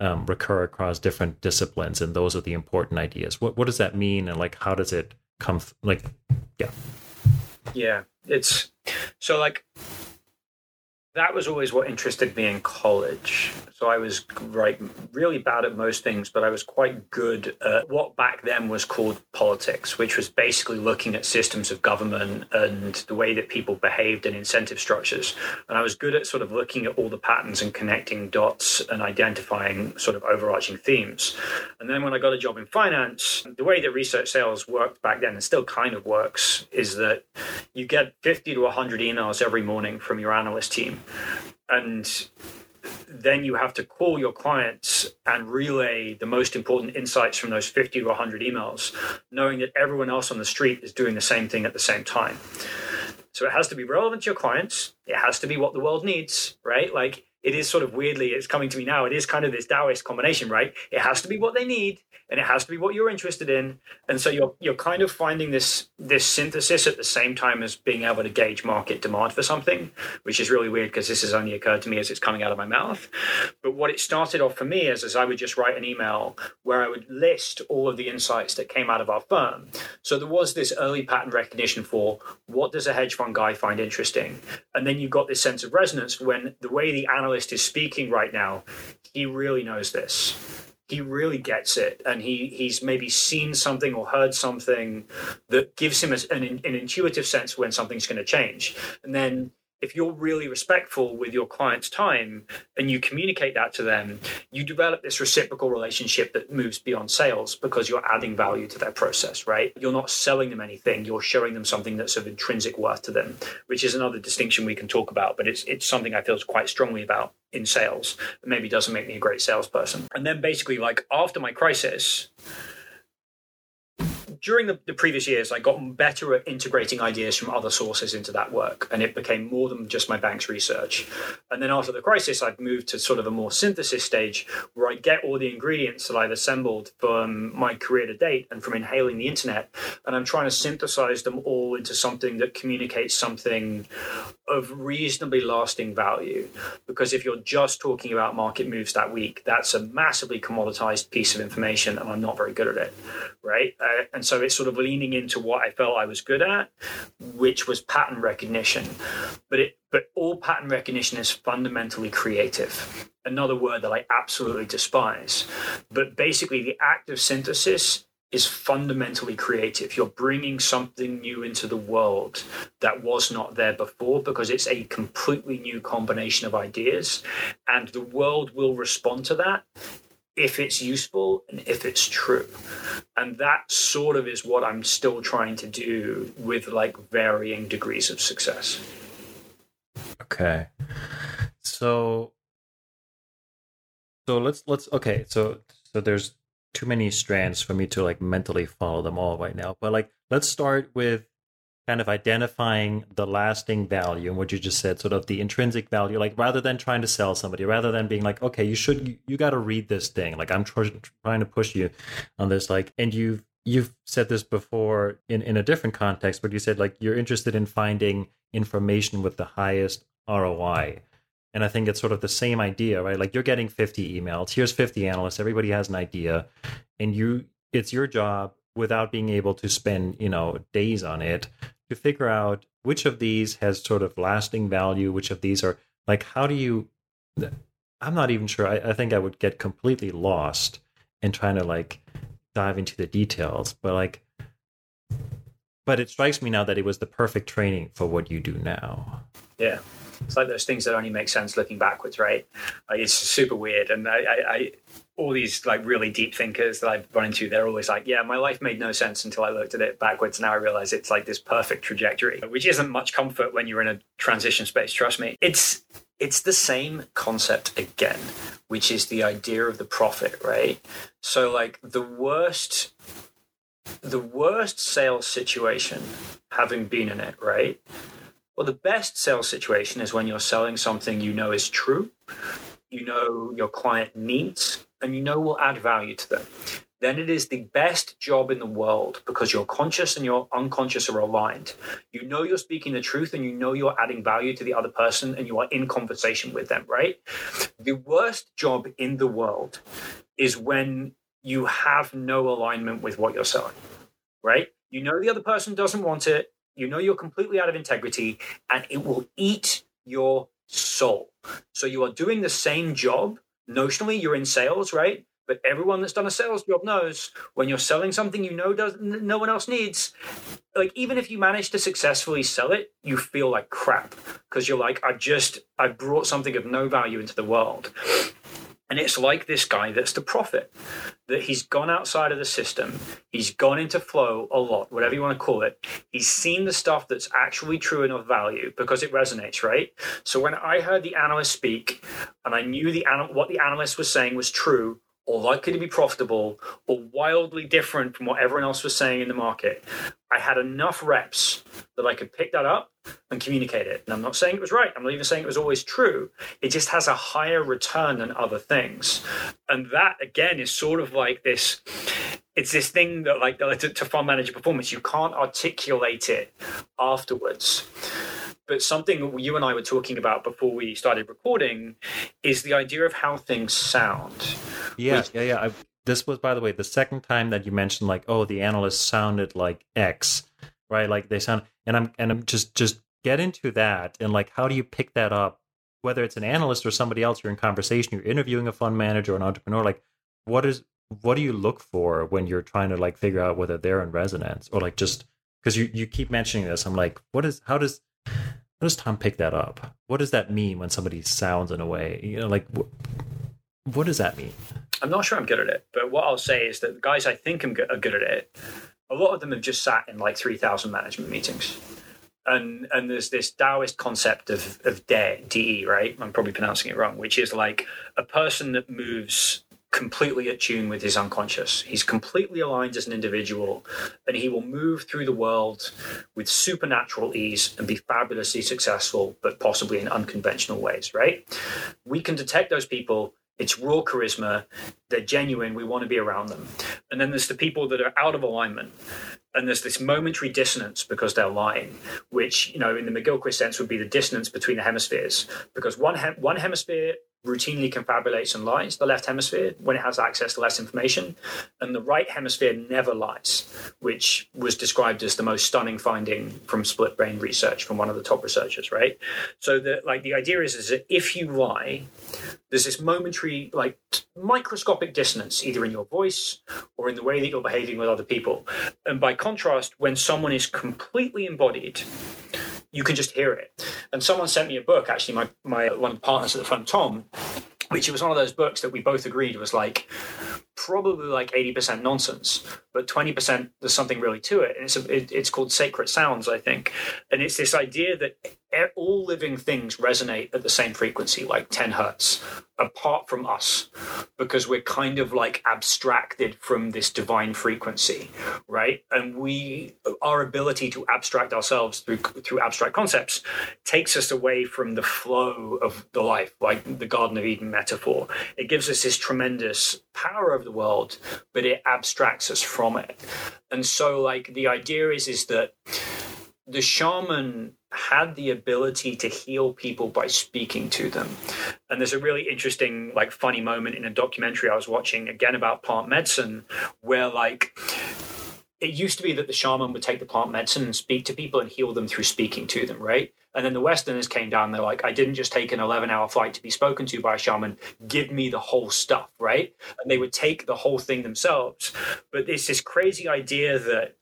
um, recur across different disciplines, and those are the important ideas. What what does that mean, and like how does it come? Th- like, yeah, yeah, it's so like that was always what interested me in college. So I was right, really bad at most things, but I was quite good at what back then was called politics, which was basically looking at systems of government and the way that people behaved and incentive structures. And I was good at sort of looking at all the patterns and connecting dots and identifying sort of overarching themes. And then when I got a job in finance, the way that research sales worked back then and still kind of works is that you get 50 to 100 emails every morning from your analyst team and then you have to call your clients and relay the most important insights from those 50 to 100 emails, knowing that everyone else on the street is doing the same thing at the same time. So it has to be relevant to your clients. It has to be what the world needs, right? Like it is sort of weirdly, it's coming to me now. It is kind of this Taoist combination, right? It has to be what they need, and it has to be what you're interested in. And so you're you're kind of finding this this synthesis at the same time as being able to gauge market demand for something, which is really weird because this has only occurred to me as it's coming out of my mouth. But what it started off for me is as I would just write an email where I would list all of the insights that came out of our firm. So there was this early pattern recognition for what does a hedge fund guy find interesting, and then you got this sense of resonance when the way the analyst is speaking right now, he really knows this. He really gets it, and he he's maybe seen something or heard something that gives him an, an intuitive sense when something's going to change, and then if you're really respectful with your client's time and you communicate that to them, you develop this reciprocal relationship that moves beyond sales because you're adding value to their process, right? You're not selling them anything, you're showing them something that's of intrinsic worth to them, which is another distinction we can talk about, but it's it's something I feel quite strongly about in sales. maybe doesn't make me a great salesperson. And then basically like after my crisis, during the, the, previous years, I got better at integrating ideas from other sources into that work, and it became more than just my bank's research. And then after the crisis, I'd moved to sort of a more synthesis stage where I get all the ingredients that I've assembled from my career to date and from inhaling the internet, and I'm trying to synthesize them all into something that communicates something of reasonably lasting value. Because if you're just talking about market moves that week, that's a massively commoditized piece of information, and I'm not very good at it, right? Uh, and so it's sort of leaning into what I felt I was good at, which was pattern recognition. But it but all pattern recognition is fundamentally creative. Another word that I absolutely despise. But basically the act of synthesis is fundamentally creative. You're bringing something new into the world that was not there before because it's a completely new combination of ideas. And the world will respond to that if it's useful and if it's true. And that sort of is what I'm still trying to do with like varying degrees of success. Okay. So so let's let's okay, so so there's too many strands for me to like mentally follow them all right now. But like let's start with kind of identifying the lasting value and what you just said, sort of the intrinsic value, like rather than trying to sell somebody, rather than being like, okay, you should, you, got to read this thing. Like I'm tr- trying to push you on this, like, and you've you've said this before in, in a different context, but you said like you're interested in finding information with the highest ROI. And I think it's sort of the same idea, right? Like you're getting 50 emails. Here's 50 analysts. Everybody has an idea. And you it's your job without being able to spend, you know, days on it to figure out which of these has sort of lasting value, which of these are like how do you I'm not even sure. I, I think I would get completely lost in trying to like dive into the details. But like but it strikes me now that it was the perfect training for what you do now. Yeah. It's like those things that only make sense looking backwards, right? Like it's super weird. And I, I, I all these like really deep thinkers that I've run into, they're always like, yeah, my life made no sense until I looked at it backwards. Now I realize it's like this perfect trajectory, which isn't much comfort when you're in a transition space. Trust me. It's, it's the same concept again, which is the idea of the prophet, right? So like the worst, the worst sales situation, having been in it, right? Well, the best sales situation is when you're selling something you know is true, you know your client needs, and you know will add value to them, then it is the best job in the world because your conscious and your unconscious are aligned. You know you're speaking the truth and you know you're adding value to the other person and you are in conversation with them, right? The worst job in the world is when you have no alignment with what you're selling, right? You know the other person doesn't want it, you know you're completely out of integrity, and it will eat your soul. So you are doing the same job notionally you're in sales, right? But everyone that's done a sales job knows when you're selling something you know does no one else needs, like even if you manage to successfully sell it, you feel like crap because you're like, I just I brought something of no value into the world. And it's like this guy that's the prophet, that he's gone outside of the system. He's gone into flow a lot, whatever you want to call it. He's seen the stuff that's actually true of value because it resonates, right? So when I heard the analyst speak and I knew the what the analyst was saying was true, or likely to be profitable or wildly different from what everyone else was saying in the market. I had enough reps that I could pick that up and communicate it. And I'm not saying it was right. I'm not even saying it was always true. It just has a higher return than other things. And that, again, is sort of like this it's this thing that, like, to, to fund manager performance, you can't articulate it afterwards but something you and I were talking about before we started recording is the idea of how things sound. Yeah, which... yeah, yeah. I, this was, by the way, the second time that you mentioned like, oh, the analyst sounded like X, right? Like they sound, and I'm and I'm just just get into that and like, how do you pick that up? Whether it's an analyst or somebody else, you're in conversation, you're interviewing a fund manager or an entrepreneur. Like, what is what do you look for when you're trying to like figure out whether they're in resonance or like just because you you keep mentioning this? I'm like, what is how does how does Tom pick that up? What does that mean when somebody sounds in a way? You know, like wh- what does that mean? I'm not sure I'm good at it, but what I'll say is that guys I think I'm good, are good at it, a lot of them have just sat in like 3,000 management meetings. And, and there's this Taoist concept of, of DE, DE, right? I'm probably pronouncing it wrong, which is like a person that moves completely at tune with his unconscious. He's completely aligned as an individual, and he will move through the world with supernatural ease and be fabulously successful, but possibly in unconventional ways, right? We can detect those people. It's raw charisma. They're genuine. We want to be around them. And then there's the people that are out of alignment. And there's this momentary dissonance because they're lying, which, you know, in the McGilchrist sense would be the dissonance between the hemispheres. Because one, hem- one hemisphere routinely confabulates and lies, the left hemisphere, when it has access to less information, and the right hemisphere never lies, which was described as the most stunning finding from split brain research from one of the top researchers, right? So the like the idea is, is that if you lie, there's this momentary, like microscopic dissonance, either in your voice or in the way that you're behaving with other people. And by contrast, when someone is completely embodied, you can just hear it. And someone sent me a book, actually, my, my one of the partners at the front, Tom, which was one of those books that we both agreed was like probably like 80% nonsense, but 20% there's something really to it. And it's, a, it, it's called Sacred Sounds, I think. And it's this idea that all living things resonate at the same frequency, like 10 hertz, apart from us, because we're kind of like abstracted from this divine frequency, right? And we, our ability to abstract ourselves through through abstract concepts, takes us away from the flow of the life, like the Garden of Eden metaphor. It gives us this tremendous power over the world, but it abstracts us from it. And so, like the idea is, is that the shaman had the ability to heal people by speaking to them. And there's a really interesting, like, funny moment in a documentary I was watching again about plant medicine where, like, it used to be that the shaman would take the plant medicine and speak to people and heal them through speaking to them, right? And then the Westerners came down. They're like, I didn't just take an 11 hour flight to be spoken to by a shaman. Give me the whole stuff, right? And they would take the whole thing themselves. But it's this crazy idea that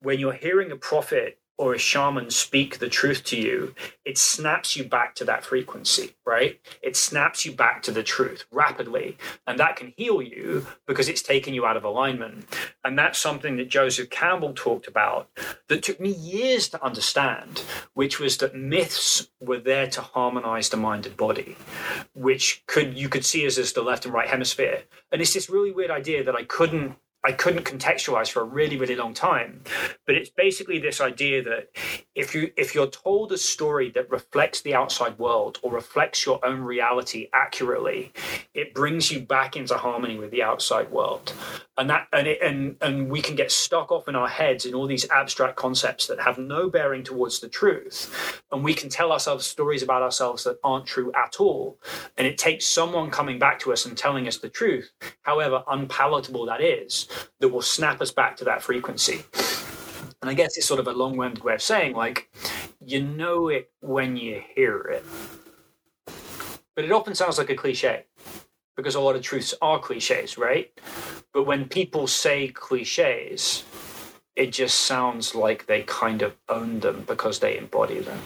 when you're hearing a prophet or a shaman speak the truth to you, it snaps you back to that frequency, right? It snaps you back to the truth rapidly. And that can heal you because it's taken you out of alignment. And that's something that Joseph Campbell talked about that took me years to understand, which was that myths were there to harmonize the mind and body, which could you could see as, as the left and right hemisphere. And it's this really weird idea that I couldn't I couldn't contextualize for a really, really long time. But it's basically this idea that if you if you're told a story that reflects the outside world or reflects your own reality accurately, it brings you back into harmony with the outside world. And that and it, and and we can get stuck off in our heads in all these abstract concepts that have no bearing towards the truth. And we can tell ourselves stories about ourselves that aren't true at all. And it takes someone coming back to us and telling us the truth, however unpalatable that is that will snap us back to that frequency. And I guess it's sort of a long winded way of saying, like, you know it when you hear it. But it often sounds like a cliche because a lot of truths are cliches, right? But when people say cliches, it just sounds like they kind of own them because they embody them.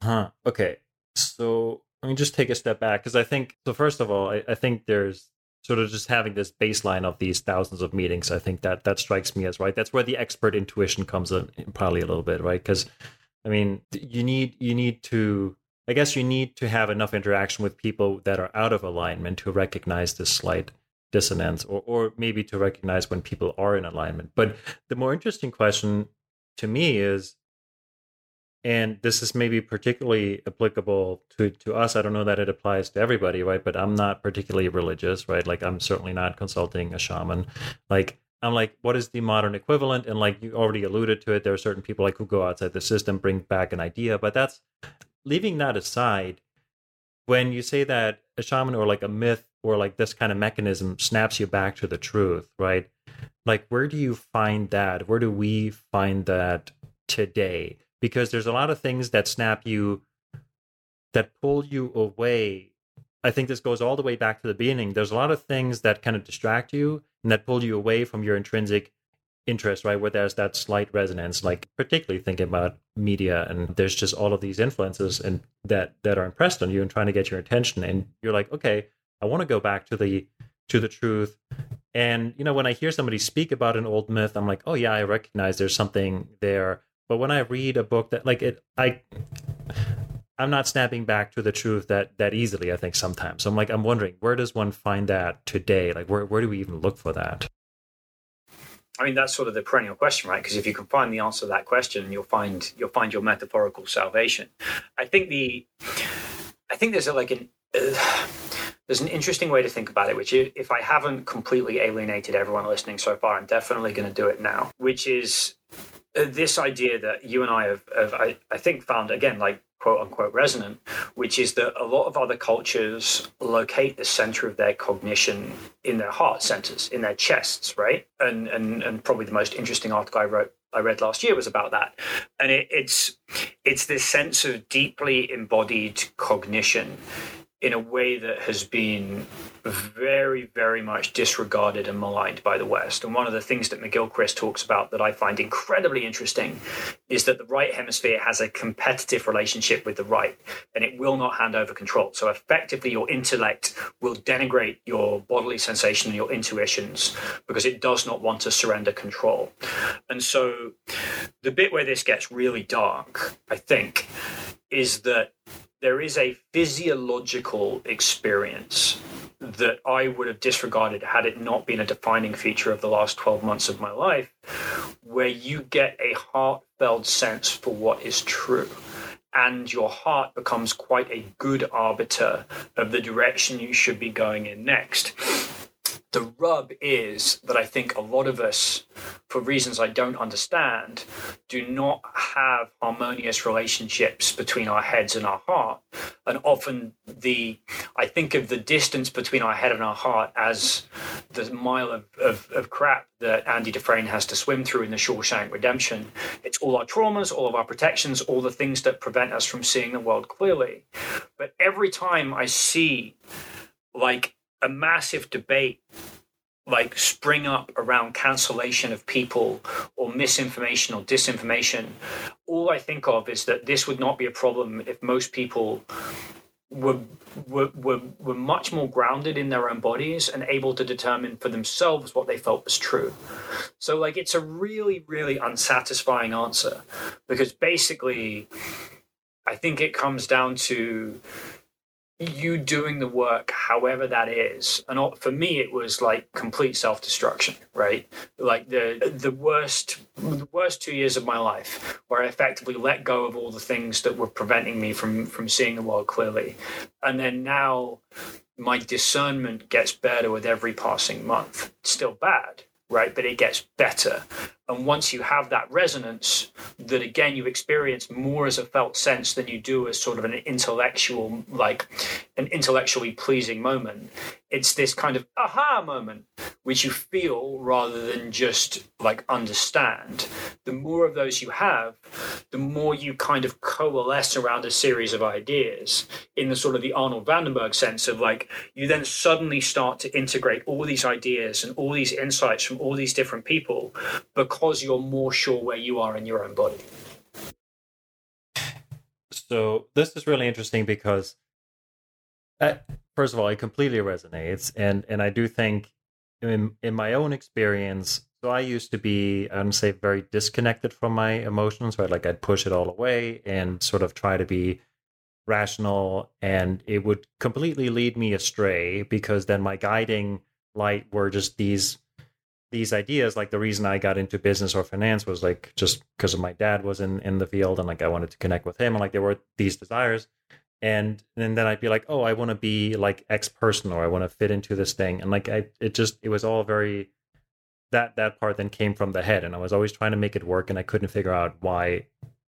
Huh. Okay. So let me just take a step back because I think, so first of all, I, I think there's sort of just having this baseline of these thousands of meetings i think that that strikes me as right that's where the expert intuition comes in probably a little bit right because i mean you need you need to i guess you need to have enough interaction with people that are out of alignment to recognize this slight dissonance or, or maybe to recognize when people are in alignment. But the more interesting question to me is and this is maybe particularly applicable to, to us i don't know that it applies to everybody right? But i'm not particularly religious right? Like i'm certainly not consulting a shaman. Like i'm like what is the modern equivalent? And like you already alluded to it there are certain people like who go outside the system bring back an idea but that's leaving that aside when you say that a shaman or like a myth or like this kind of mechanism snaps you back to the truth right? Like where do you find that? Where do we find that today? Because there's a lot of things that snap you that pull you away. I think this goes all the way back to the beginning. There's a lot of things that kind of distract you and that pull you away from your intrinsic interest right where there's that slight resonance like particularly thinking about media and there's just all of these influences and that that are impressed on you and trying to get your attention and you're like okay i want to go back to the to the truth and you know when i hear somebody speak about an old myth i'm like oh yeah i recognize there's something there but when I read a book that like it, I I'm not snapping back to the truth that that easily. I think sometimes. So I'm like I'm wondering where does one find that today? Like where where do we even look for that? I mean that's sort of the perennial question, right? Because if you can find the answer to that question, you'll find you'll find your metaphorical salvation. I think the I think there's a, like an uh, there's an interesting way to think about it, which if I haven't completely alienated everyone listening so far, I'm definitely going to do it now. Which is this idea that you and I have, have I, I think, found again, like quote unquote resonant, which is that a lot of other cultures locate the center of their cognition in their heart centers, in their chests, right? And and and probably the most interesting article I wrote I read last year was about that, and it, it's it's this sense of deeply embodied cognition in a way that has been very, very much disregarded and maligned by the West. And one of the things that McGilchrist talks about that I find incredibly interesting is that the right hemisphere has a competitive relationship with the right, and it will not hand over control. So effectively, your intellect will denigrate your bodily sensation and your intuitions because it does not want to surrender control. And so the bit where this gets really dark, I think, is that there is a physiological experience that I would have disregarded had it not been a defining feature of the last 12 months of my life, where you get a heartfelt sense for what is true. And your heart becomes quite a good arbiter of the direction you should be going in next. The rub is that I think a lot of us, for reasons I don't understand, do not have harmonious relationships between our heads and our heart. And often the I think of the distance between our head and our heart as the mile of, of, of crap that Andy Dufresne has to swim through in the Shawshank Redemption. It's all our traumas, all of our protections, all the things that prevent us from seeing the world clearly. But every time I see like a massive debate like spring up around cancellation of people or misinformation or disinformation all i think of is that this would not be a problem if most people were, were, were, were much more grounded in their own bodies and able to determine for themselves what they felt was true. So, like, it's a really, really unsatisfying answer because basically, I think it comes down to you doing the work however that is and for me it was like complete self-destruction right? Like the the worst the worst two years of my life where i effectively let go of all the things that were preventing me from from seeing the world clearly. And then now my discernment gets better with every passing month. It's still bad right? But it gets better and once you have that resonance, that again you experience more as a felt sense than you do as sort of an intellectual, like an intellectually pleasing moment. It's this kind of aha moment, which you feel rather than just like understand. The more of those you have, the more you kind of coalesce around a series of ideas in the sort of the Arnold Van Den Berg sense of like, you then suddenly start to integrate all these ideas and all these insights from all these different people because because you're more sure where you are in your own body. So this is really interesting because, uh, first of all, it completely resonates, and and I do think, in in my own experience, so I used to be, I would say, very disconnected from my emotions, right? Like I'd push it all away and sort of try to be rational, and it would completely lead me astray because then my guiding light were just these these ideas like the reason i got into business or finance was like just because of my dad was in in the field and like i wanted to connect with him and like there were these desires. And and then i'd be like oh i want to be like x person or i want to fit into this thing. And like i it just it was all very that that part then came from the head and i was always trying to make it work and i couldn't figure out why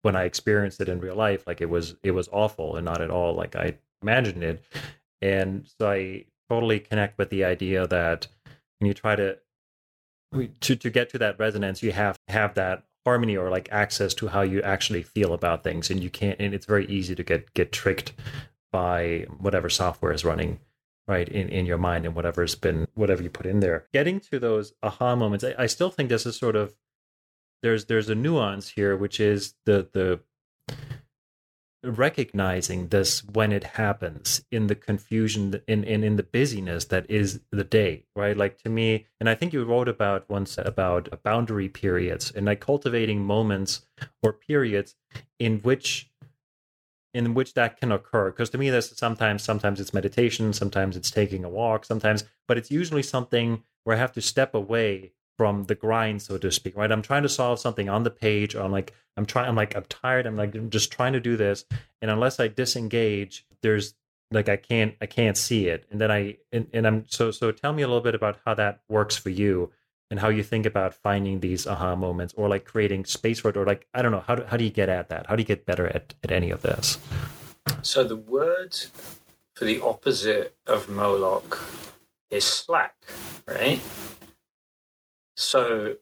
when i experienced it in real life like it was it was awful and not at all like i imagined it. And so i totally connect with the idea that when you try to to to get to that resonance, you have to have that harmony or like access to how you actually feel about things, and you can't. And it's very easy to get get tricked by whatever software is running right in, in your mind and whatever's been whatever you put in there getting to those aha moments I, I still think this is sort of there's there's a nuance here which is the the recognizing this when it happens in the confusion in, in in the busyness that is the day right? Like to me and i think you wrote about once about boundary periods and like cultivating moments or periods in which in which that can occur. Because to me this sometimes sometimes it's meditation sometimes it's taking a walk sometimes but it's usually something where i have to step away from the grind, so to speak, right? I'm trying to solve something on the page, or I'm like, I'm trying, I'm like, I'm tired. I'm like, I'm just trying to do this, and unless I disengage, there's like I can't, I can't see it, and then I, and, and I'm so, so. Tell me a little bit about how that works for you, and how you think about finding these aha moments, or like creating space for it, or like I don't know, how do how do you get at that? How do you get better at at any of this? So the word for the opposite of Moloch is slack, right? So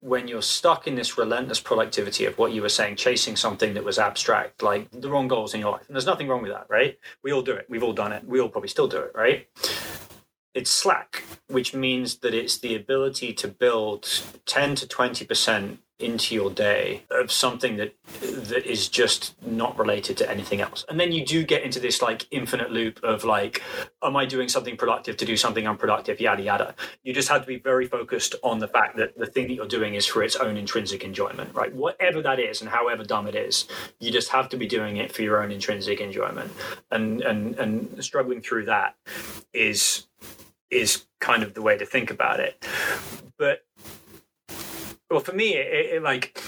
when you're stuck in this relentless productivity of what you were saying, chasing something that was abstract, like the wrong goals in your life, and there's nothing wrong with that, right? We all do it. We've all done it. We all probably still do it, right? It's slack, which means that it's the ability to build 10 to 20% into your day of something that that is just not related to anything else. And then you do get into this like infinite loop of like am i doing something productive to do something unproductive? Yada yada. You just have to be very focused on the fact that the thing that you're doing is for its own intrinsic enjoyment right? Whatever that is and however dumb it is you just have to be doing it for your own intrinsic enjoyment. And and and struggling through that is is kind of the way to think about it. But well for me it, it, like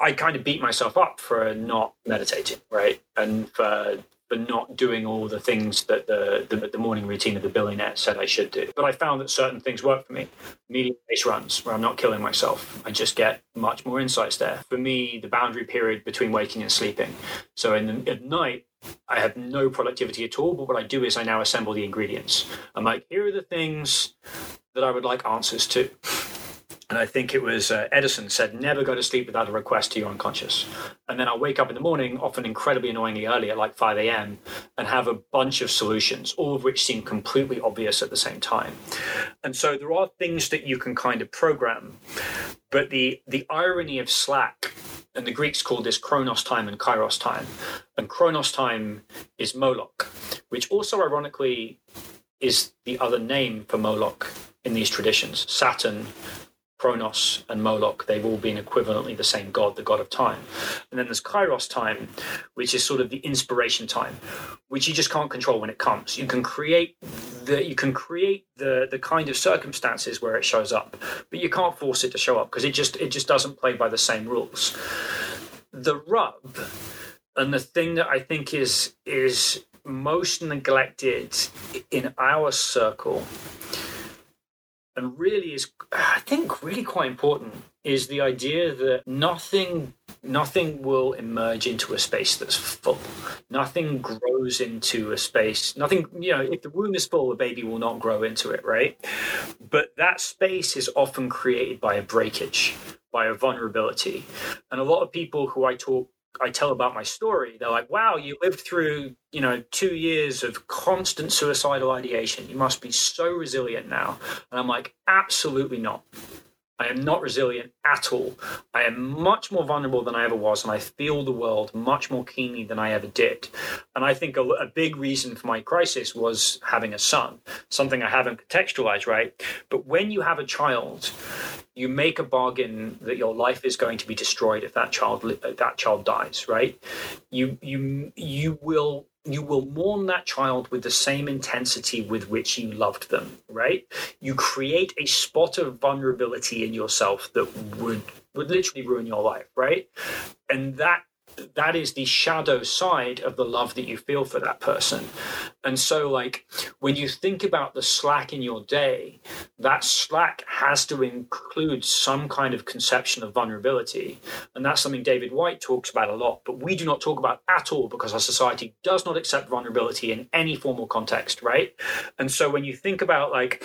i kind of beat myself up for not meditating right? And for for not doing all the things that the, the, the morning routine of the billionaire said i should do. But i found that certain things work for me. Medium pace runs where i'm not killing myself. I just get much more insights there. For me the boundary period between waking and sleeping. So in the, at night I have no productivity at all, but what I do is I now assemble the ingredients. I'm like, here are the things that I would like answers to. And I think it was uh, Edison said, never go to sleep without a request to your unconscious. And then I'll wake up in the morning, often incredibly annoyingly early at like 5 a.m., and have a bunch of solutions, all of which seem completely obvious at the same time. And so there are things that you can kind of program. But the, the irony of Slack, and the Greeks called this chronos time and kairos time. And chronos time is Moloch, which also ironically is the other name for Moloch in these traditions. Saturn Kronos and Moloch, they've all been equivalently the same god, the god of time. And then there's Kairos time, which is sort of the inspiration time, which you just can't control when it comes. You can create the you can create the the kind of circumstances where it shows up, but you can't force it to show up because it just it just doesn't play by the same rules. The rub and the thing that I think is is most neglected in our circle and really is i think really quite important is the idea that nothing nothing will emerge into a space that's full. Nothing grows into a space nothing you know if the womb is full the baby will not grow into it right? But that space is often created by a breakage by a vulnerability. And a lot of people who i talk I tell about my story, they're like, wow, you lived through, you know, two years of constant suicidal ideation. You must be so resilient now. And I'm like, absolutely not. I am not resilient at all. I am much more vulnerable than I ever was, and I feel the world much more keenly than I ever did. And I think a, a, big reason for my crisis was having a son, something I haven't contextualized right. But when you have a child, you make a bargain that your life is going to be destroyed if that child that child dies. Right? You you you will you will mourn that child with the same intensity with which you loved them, right? You create a spot of vulnerability in yourself that would would literally ruin your life, right? And that that is the shadow side of the love that you feel for that person. And so, like, when you think about the slack in your day, that slack has to include some kind of conception of vulnerability. And that's something David Whyte talks about a lot, but we do not talk about at all because our society does not accept vulnerability in any formal context, right? And so, when you think about, like,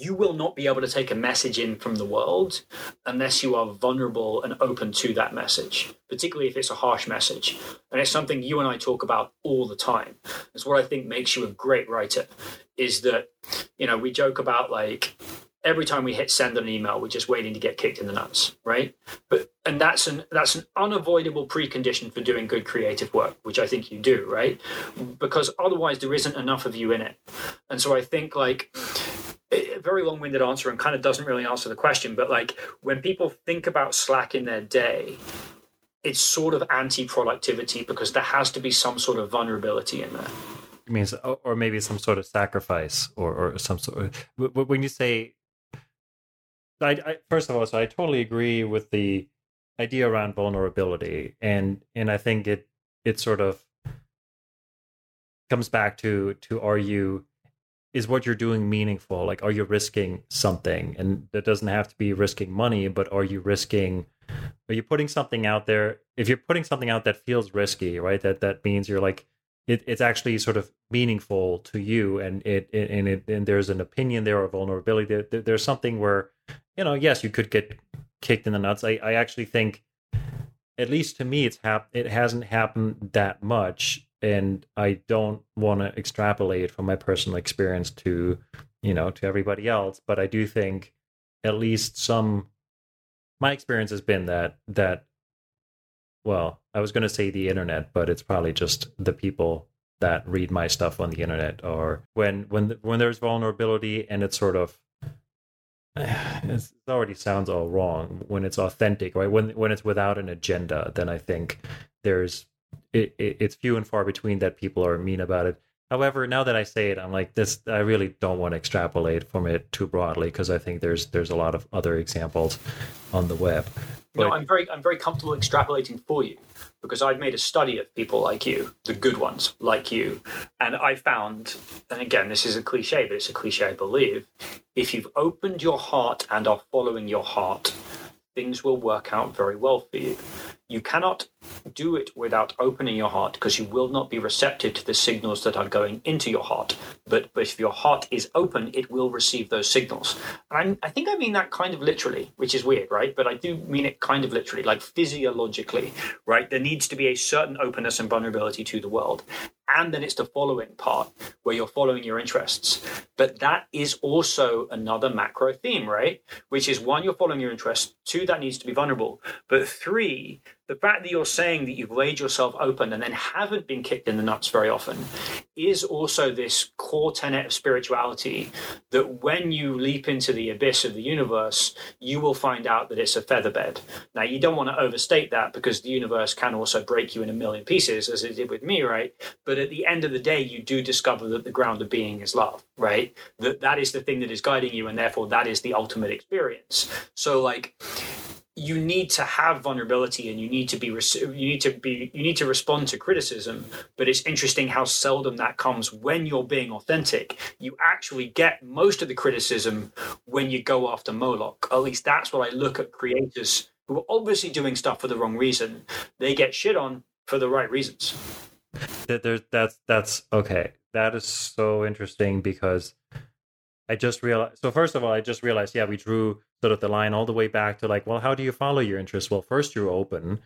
you will not be able to take a message in from the world unless you are vulnerable and open to that message, particularly if it's a harsh message. And it's something you and I talk about all the time. It's what I think makes you a great writer is that, you know, we joke about like every time we hit send on an email, we're just waiting to get kicked in the nuts, right? But and that's an that's an unavoidable precondition for doing good creative work, which I think you do, right? Because otherwise there isn't enough of you in it. And so I think like a very long-winded answer and kind of doesn't really answer the question but like when people think about slack in their day it's sort of anti-productivity because there has to be some sort of vulnerability in there. It means or maybe some sort of sacrifice or, or some sort of when you say I, I, first of all so i totally agree with the idea around vulnerability and and i think it it sort of comes back to to are you is what you're doing meaningful? Like, are you risking something? And that doesn't have to be risking money, but are you risking? Are you putting something out there? If you're putting something out that feels risky, right? That that means you're like, it, it's actually sort of meaningful to you, and it, and it and there's an opinion there or vulnerability. There, there's something where, you know, yes, you could get kicked in the nuts. I, I actually think, at least to me, it's hap- it hasn't happened that much and I don't want to extrapolate from my personal experience to, you know, to everybody else. But I do think at least some my experience has been that that well, I was going to say the internet, but it's probably just the people that read my stuff on the internet or when when when there's vulnerability and it's sort of it already sounds all wrong when it's authentic right when when it's without an agenda then i think there's it, it, it's few and far between that people are mean about it however now that i say it i'm like this i really don't want to extrapolate from it too broadly because i think there's there's a lot of other examples on the web but, no i'm very i'm very comfortable extrapolating for you because I've made a study of people like you, the good ones like you, and I found, and again, this is a cliche, but it's a cliche I believe, if you've opened your heart and are following your heart, things will work out very well for you. You cannot do it without opening your heart because you will not be receptive to the signals that are going into your heart. But, but if your heart is open, it will receive those signals. And I, I think I mean that kind of literally, which is weird, right? But I do mean it kind of literally, like physiologically, right? There needs to be a certain openness and vulnerability to the world. And then it's the following part where you're following your interests. But that is also another macro theme, right? Which is one, you're following your interests. Two, that needs to be vulnerable. But three, the fact that you're saying that you've laid yourself open and then haven't been kicked in the nuts very often is also this core tenet of spirituality that when you leap into the abyss of the universe, you will find out that it's a featherbed. Now, you don't want to overstate that because the universe can also break you in a million pieces, as it did with me, right? But at the end of the day, you do discover that the ground of being is love, right? That that is the thing that is guiding you, and therefore that is the ultimate experience. So, like, you need to have vulnerability and you need to be you need to be you need to respond to criticism but it's interesting how seldom that comes when you're being authentic. You actually get most of the criticism when you go after moloch. At least that's what i look at creators who are obviously doing stuff for the wrong reason. They get shit on for the right reasons. That that's that's okay. That is so interesting because I just realized. So first of all, I just realized, yeah, we drew sort of the line all the way back to like, well, how do you follow your interests? Well, first you're open,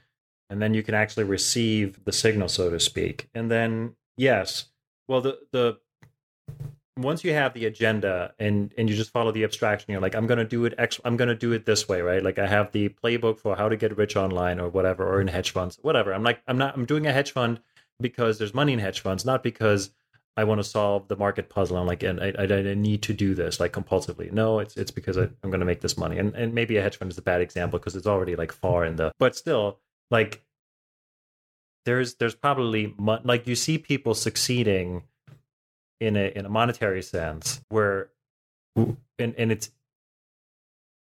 and then you can actually receive the signal, so to speak. And then yes, well, the the once you have the agenda and and you just follow the abstraction, you're like, I'm gonna do it. X, I'm gonna do it this way, right? Like I have the playbook for how to get rich online or whatever, or in hedge funds, whatever. I'm like, I'm not. I'm doing a hedge fund because there's money in hedge funds, not because I want to solve the market puzzle. I'm like, and I, I, I need to do this like compulsively. No, it's it's because I, am going to make this money. And and maybe a hedge fund is a bad example because it's already like far in the. But still, like, there's there's probably like you see people succeeding in a in a monetary sense where, and and it's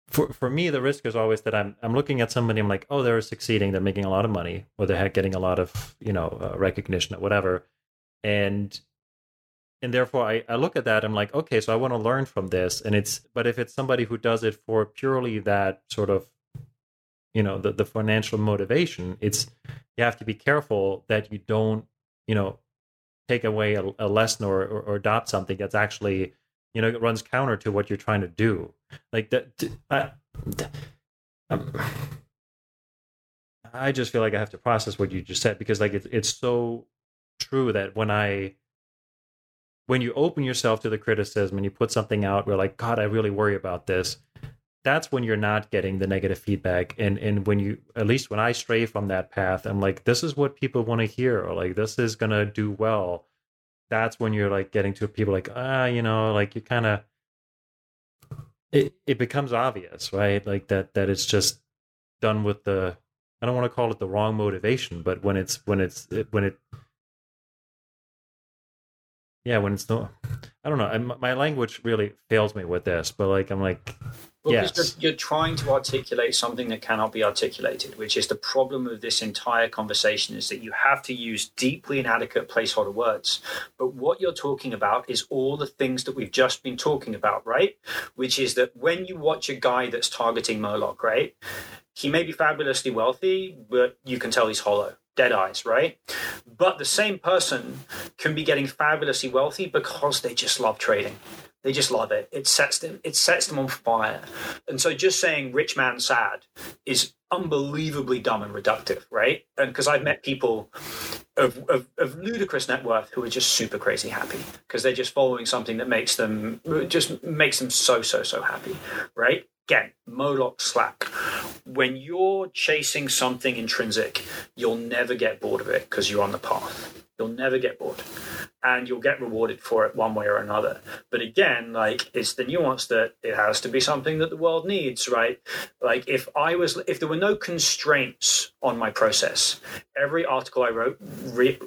for for me the risk is always that I'm I'm looking at somebody I'm like oh they're succeeding they're making a lot of money or they're getting a lot of you know uh, recognition or whatever and and therefore I, I look at that i'm like okay so i want to learn from this and it's but if it's somebody who does it for purely that sort of you know the, the financial motivation it's you have to be careful that you don't you know take away a, a lesson or, or, or adopt something that's actually you know it runs counter to what you're trying to do. Like that I, um, I just feel like i have to process what you just said because like it's it's so true that when i when you open yourself to the criticism and you put something out where like god i really worry about this that's when you're not getting the negative feedback. And and when you at least when i stray from that path i'm like this is what people want to hear or like this is gonna do well. That's when you're like getting to people like ah you know like you kind of it, it becomes obvious right? Like that that it's just done with the i don't want to call it the wrong motivation but when it's when it's when it yeah when it's not, i don't know I, my language really fails me with this but like i'm like well, yes. you're, you're trying to articulate something that cannot be articulated which is the problem of this entire conversation is that you have to use deeply inadequate placeholder words. But what you're talking about is all the things that we've just been talking about right? Which is that when you watch a guy that's targeting moloch right he may be fabulously wealthy but you can tell he's hollow dead eyes, right? But the same person can be getting fabulously wealthy because they just love trading. They just love it. It sets them it sets them on fire. And so just saying rich man sad is unbelievably dumb and reductive, right? And because I've met people of, of, of, ludicrous net worth who are just super crazy happy because they're just following something that makes them just makes them so so so happy, right? Again, Moloch Slack. When you're chasing something intrinsic, you'll never get bored of it because you're on the path. You'll never get bored and you'll get rewarded for it one way or another. But again, like it's the nuance that it has to be something that the world needs, right? Like if I was, if there were no constraints on my process, every article I wrote, re,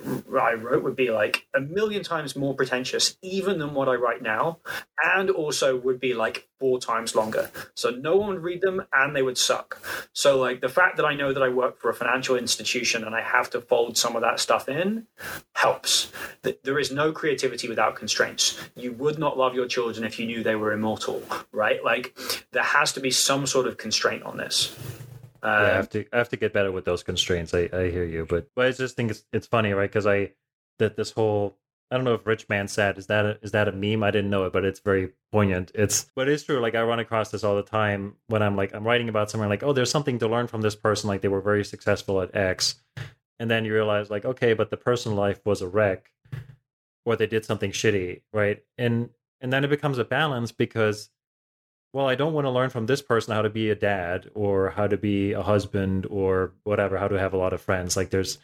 I wrote would be like a million times more pretentious, even than what I write now, and also would be like four times longer. So no one would read them, and they would suck. So like the fact that I know that I work for a financial institution and I have to fold some of that stuff in helps. There is is no creativity without constraints. You would not love your children if you knew they were immortal, right? Like there has to be some sort of constraint on this. Um, yeah, I have to I have to get better with those constraints. I, I hear you, but but I just think it's it's funny, right? Because I that this whole I don't know if rich man sad is that a, is that a meme? I didn't know it, but it's very poignant. It's but it's true. Like I run across this all the time when I'm like I'm writing about someone like oh there's something to learn from this person like they were very successful at X, and then you realize like okay but the personal life was a wreck, or they did something shitty, right? And and then it becomes a balance because well, I don't want to learn from this person how to be a dad or how to be a husband or whatever, how to have a lot of friends. Like there's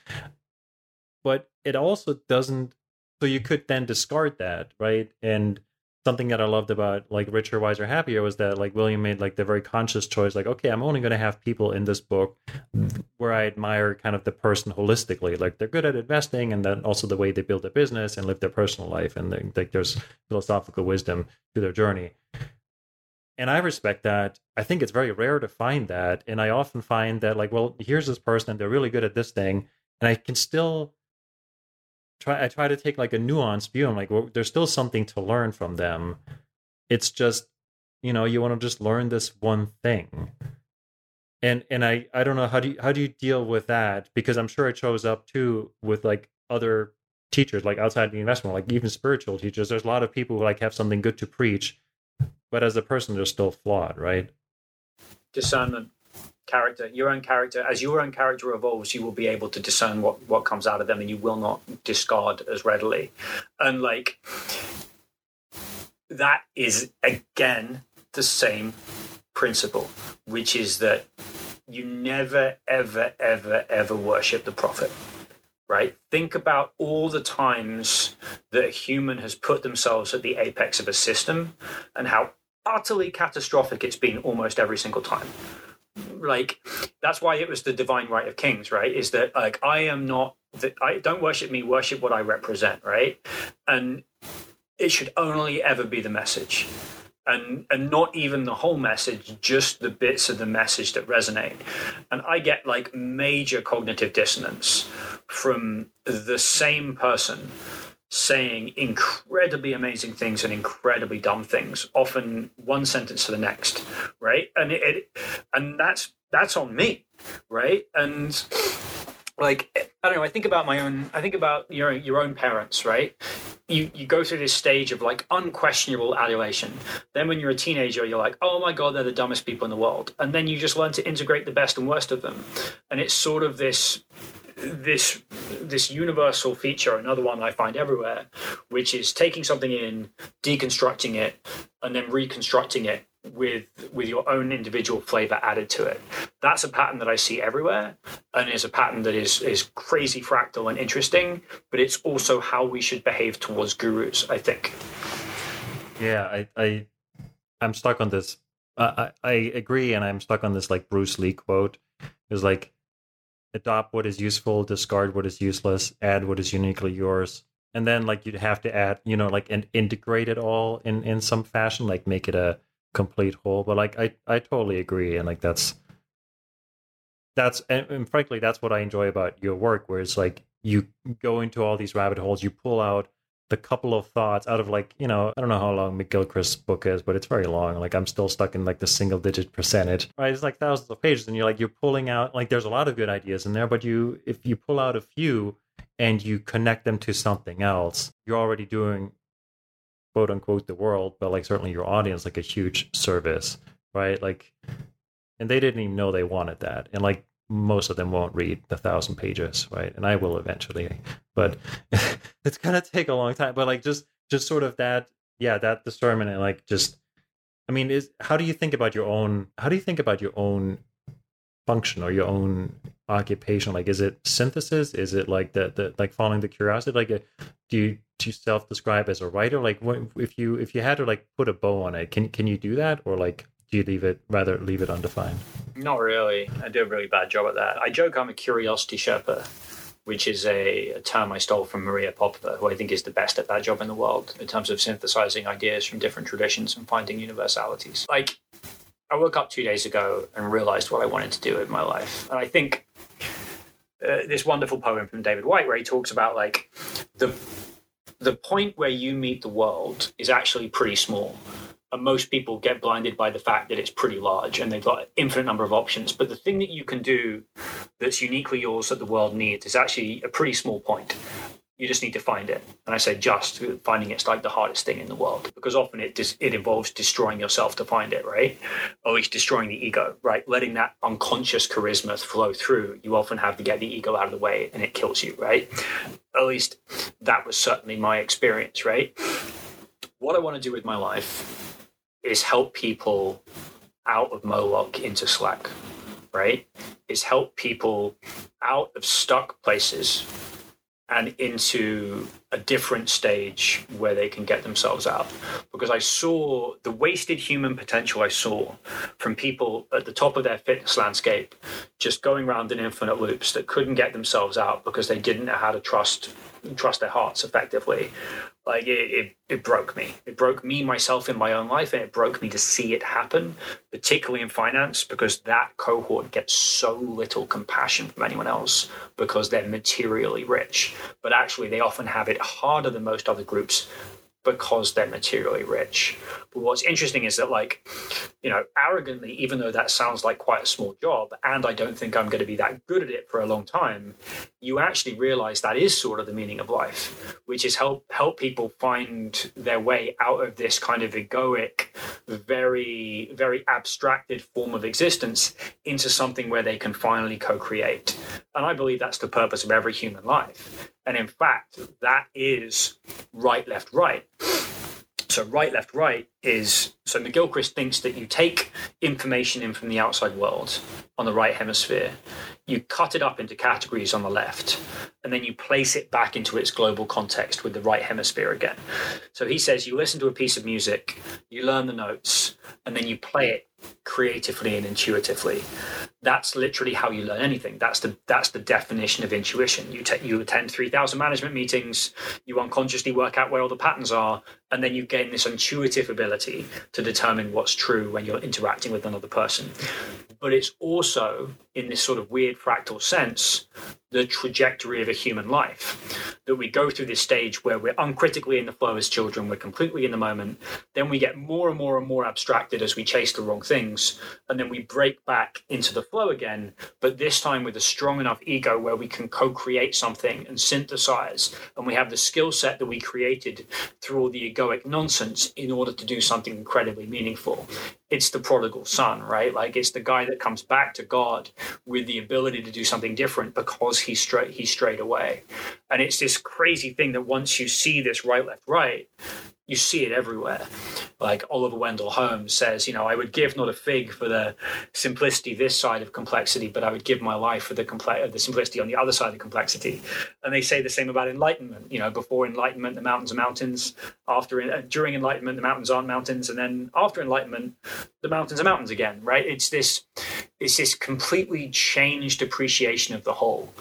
but it also doesn't so you could then discard that, right? And something that I loved about like Richer, Wiser, Happier was that like William made like the very conscious choice, like, okay, I'm only going to have people in this book where I admire kind of the person holistically. Like they're good at investing and then also the way they build a business and live their personal life. And like there's philosophical wisdom to their journey. And I respect that. I think it's very rare to find that. And I often find that like, well, here's this person and they're really good at this thing. And I can still try I try to take like a nuanced view. I'm like, well, there's still something to learn from them. It's just, you know, you want to just learn this one thing. And and I I don't know how do you how do you deal with that because I'm sure it shows up too with like other teachers like outside the investment like even spiritual teachers there's a lot of people who like have something good to preach but as a person they're still flawed right discernment character, your own character, as your own character evolves, you will be able to discern what what comes out of them, and you will not discard as readily. And like that is again the same principle, which is that you never, ever, ever, ever worship the prophet. Right? Think about all the times that a human has put themselves at the apex of a system and how utterly catastrophic it's been almost every single time like that's why it was the divine right of kings right? Is that like i am not that i don't worship me worship what i represent right? And it should only ever be the message. And and not even the whole message just the bits of the message that resonate. And i get like major cognitive dissonance from the same person saying incredibly amazing things and incredibly dumb things, often one sentence to the next, right? And it, it and that's that's on me, right? And like I don't know, I think about my own I think about your your own parents, right? You you go through this stage of like unquestionable adulation. Then when you're a teenager, you're like, oh my god, they're the dumbest people in the world. And then you just learn to integrate the best and worst of them. And it's sort of this this this universal feature, another one I find everywhere, which is taking something in, deconstructing it, and then reconstructing it with with your own individual flavor added to it. That's a pattern that I see everywhere, and is a pattern that is is crazy fractal and interesting. But it's also how we should behave towards gurus. I think. Yeah, I I I'm stuck on this. I I agree, and I'm stuck on this like Bruce Lee quote. Is like adopt what is useful, discard what is useless, add what is uniquely yours. And then like you'd have to add, you know, like and integrate it all in in some fashion, like make it a complete whole. But like I I totally agree, and like that's that's and, and frankly that's what I enjoy about your work, where it's like you go into all these rabbit holes, you pull out the couple of thoughts out of like you know I don't know how long McGilchrist's book is, but it's very long. Like I'm still stuck in like the single digit percentage. Right, it's like thousands of pages, and you're like you're pulling out like there's a lot of good ideas in there, but you if you pull out a few and you connect them to something else, you're already doing quote unquote the world, but like certainly your audience like a huge service, right? Like, and they didn't even know they wanted that, and like most of them won't read the thousand pages, right? And I will eventually, but it's gonna take a long time. But like just just sort of that, yeah, that discernment and like just I mean, is how do you think about your own? How do you think about your own function or your own occupation? Like, is it synthesis? Is it like the, the like following the curiosity? Like, do you do you self describe as a writer? Like, what, if you if you had to like put a bow on it, can can you do that, or like do you leave it rather leave it undefined? Not really. I do a really bad job at that. I joke I'm a curiosity Sherpa, which is a, a, term I stole from Maria Popova, who I think is the best at that job in the world in terms of synthesizing ideas from different traditions and finding universalities. Like I woke up two days ago and realized what I wanted to do with my life. And I think uh, this wonderful poem from David Whyte, where he talks about like the the point where you meet the world is actually pretty small. And most people get blinded by the fact that it's pretty large and they've got an infinite number of options. But the thing that you can do that's uniquely yours that the world needs is actually a pretty small point you just need to find it. And I say just finding it's like the hardest thing in the world because often it it involves destroying yourself to find it, right? Or it's destroying the ego, right? Letting that unconscious charisma flow through. You often have to get the ego out of the way and it kills you, right? At least that was certainly my experience, right? What I want to do with my life is help people out of Moloch into Slack, right? Is help people out of stuck places and into a different stage where they can get themselves out. Because I saw the wasted human potential I saw from people at the top of their fitness landscape just going around in infinite loops that couldn't get themselves out because they didn't know how to trust trust their hearts effectively. Like it, it, it, broke me. It broke me myself in my own life and it broke me to see it happen particularly in finance because that cohort gets so little compassion from anyone else because they're materially rich. But actually they often have it harder than most other groups because they're materially rich. But what's interesting is that, like, you know, arrogantly, even though that sounds like quite a small job, and I don't think I'm going to be that good at it for a long time, you actually realize that is sort of the meaning of life, which is help help people find their way out of this kind of egoic, very, very abstracted form of existence into something where they can finally co-create. And I believe that's the purpose of every human life. And in fact, that is right, left, right. So right, left, right is so McGilchrist thinks that you take information in from the outside world on the right hemisphere, you cut it up into categories on the left, and then you place it back into its global context with the right hemisphere again. So he says you listen to a piece of music, you learn the notes, and then you play it creatively and intuitively. That's literally how you learn anything. That's the that's the definition of intuition. You take you attend 3000 management meetings you unconsciously work out where all the patterns are and then you gain this intuitive ability to determine what's true when you're interacting with another person but it's also in this sort of weird fractal sense the trajectory of a human life. That we go through this stage where we're uncritically in the flow as children, we're completely in the moment. Then we get more and more and more abstracted as we chase the wrong things. And then we break back into the flow again, but this time with a strong enough ego where we can co create something and synthesize. And we have the skill set that we created through all the nonsense in order to do something incredibly meaningful. It's the prodigal son, right? Like it's the guy that comes back to God with the ability to do something different because he straight he strayed away. And it's this crazy thing that once you see this right, left, right, you see it everywhere. Like Oliver Wendell Holmes says, you know, I would give not a fig for the simplicity this side of complexity, but I would give my life for the complex, the simplicity on the other side of complexity. And they say the same about enlightenment. You know, before enlightenment, the mountains are mountains. After uh, during enlightenment, the mountains aren't mountains, and then after enlightenment, the mountains are mountains again. Right? It's this, it's this completely changed appreciation of the whole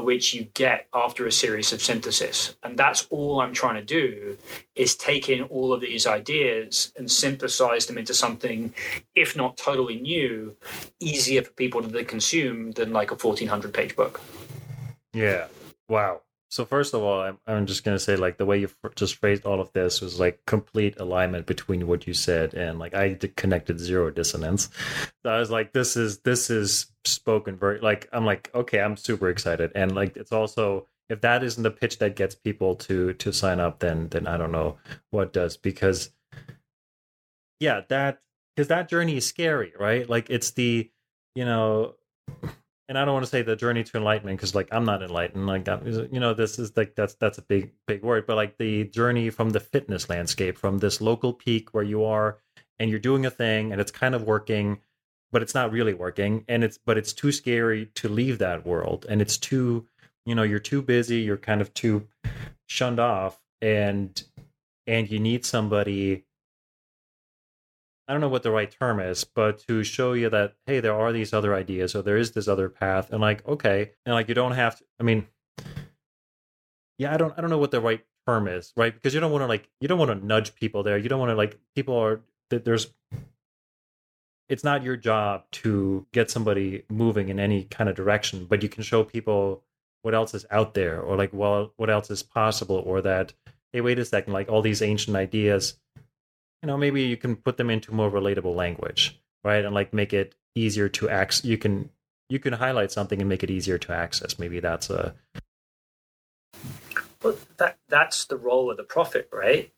which you get after a series of synthesis. And that's all I'm trying to do is take in all of these ideas and synthesize them into something, if not totally new, easier for people to consume than like a 1400 page book. Yeah. Wow. So first of all, I'm, I'm just gonna say like the way you just phrased all of this was like complete alignment between what you said and like I connected zero dissonance. So I was like, this is this is spoken very like I'm like okay, I'm super excited and like it's also if that isn't the pitch that gets people to to sign up, then then I don't know what does because yeah, that because that journey is scary, right? Like it's the you know and I don't want to say the journey to enlightenment because like I'm not enlightened. Like I'm, you know, this is like that's that's a big big word, but like the journey from the fitness landscape, from this local peak where you are and you're doing a thing and it's kind of working but it's not really working and it's but it's too scary to leave that world and it's too you know you're too busy you're kind of too shunned off and and you need somebody I don't know what the right term is, but to show you that hey, there are these other ideas, or there is this other path, and like okay, and like you don't have to. I mean, yeah, I don't, I don't know what the right term is, right? Because you don't want to like, you don't want to nudge people there. You don't want to like, people are that there's. It's not your job to get somebody moving in any kind of direction, but you can show people what else is out there, or like, well, what else is possible, or that hey, wait a second, like all these ancient ideas you know maybe you can put them into more relatable language right and like make it easier to access you can you can highlight something and make it easier to access maybe that's a well that that's the role of the prophet right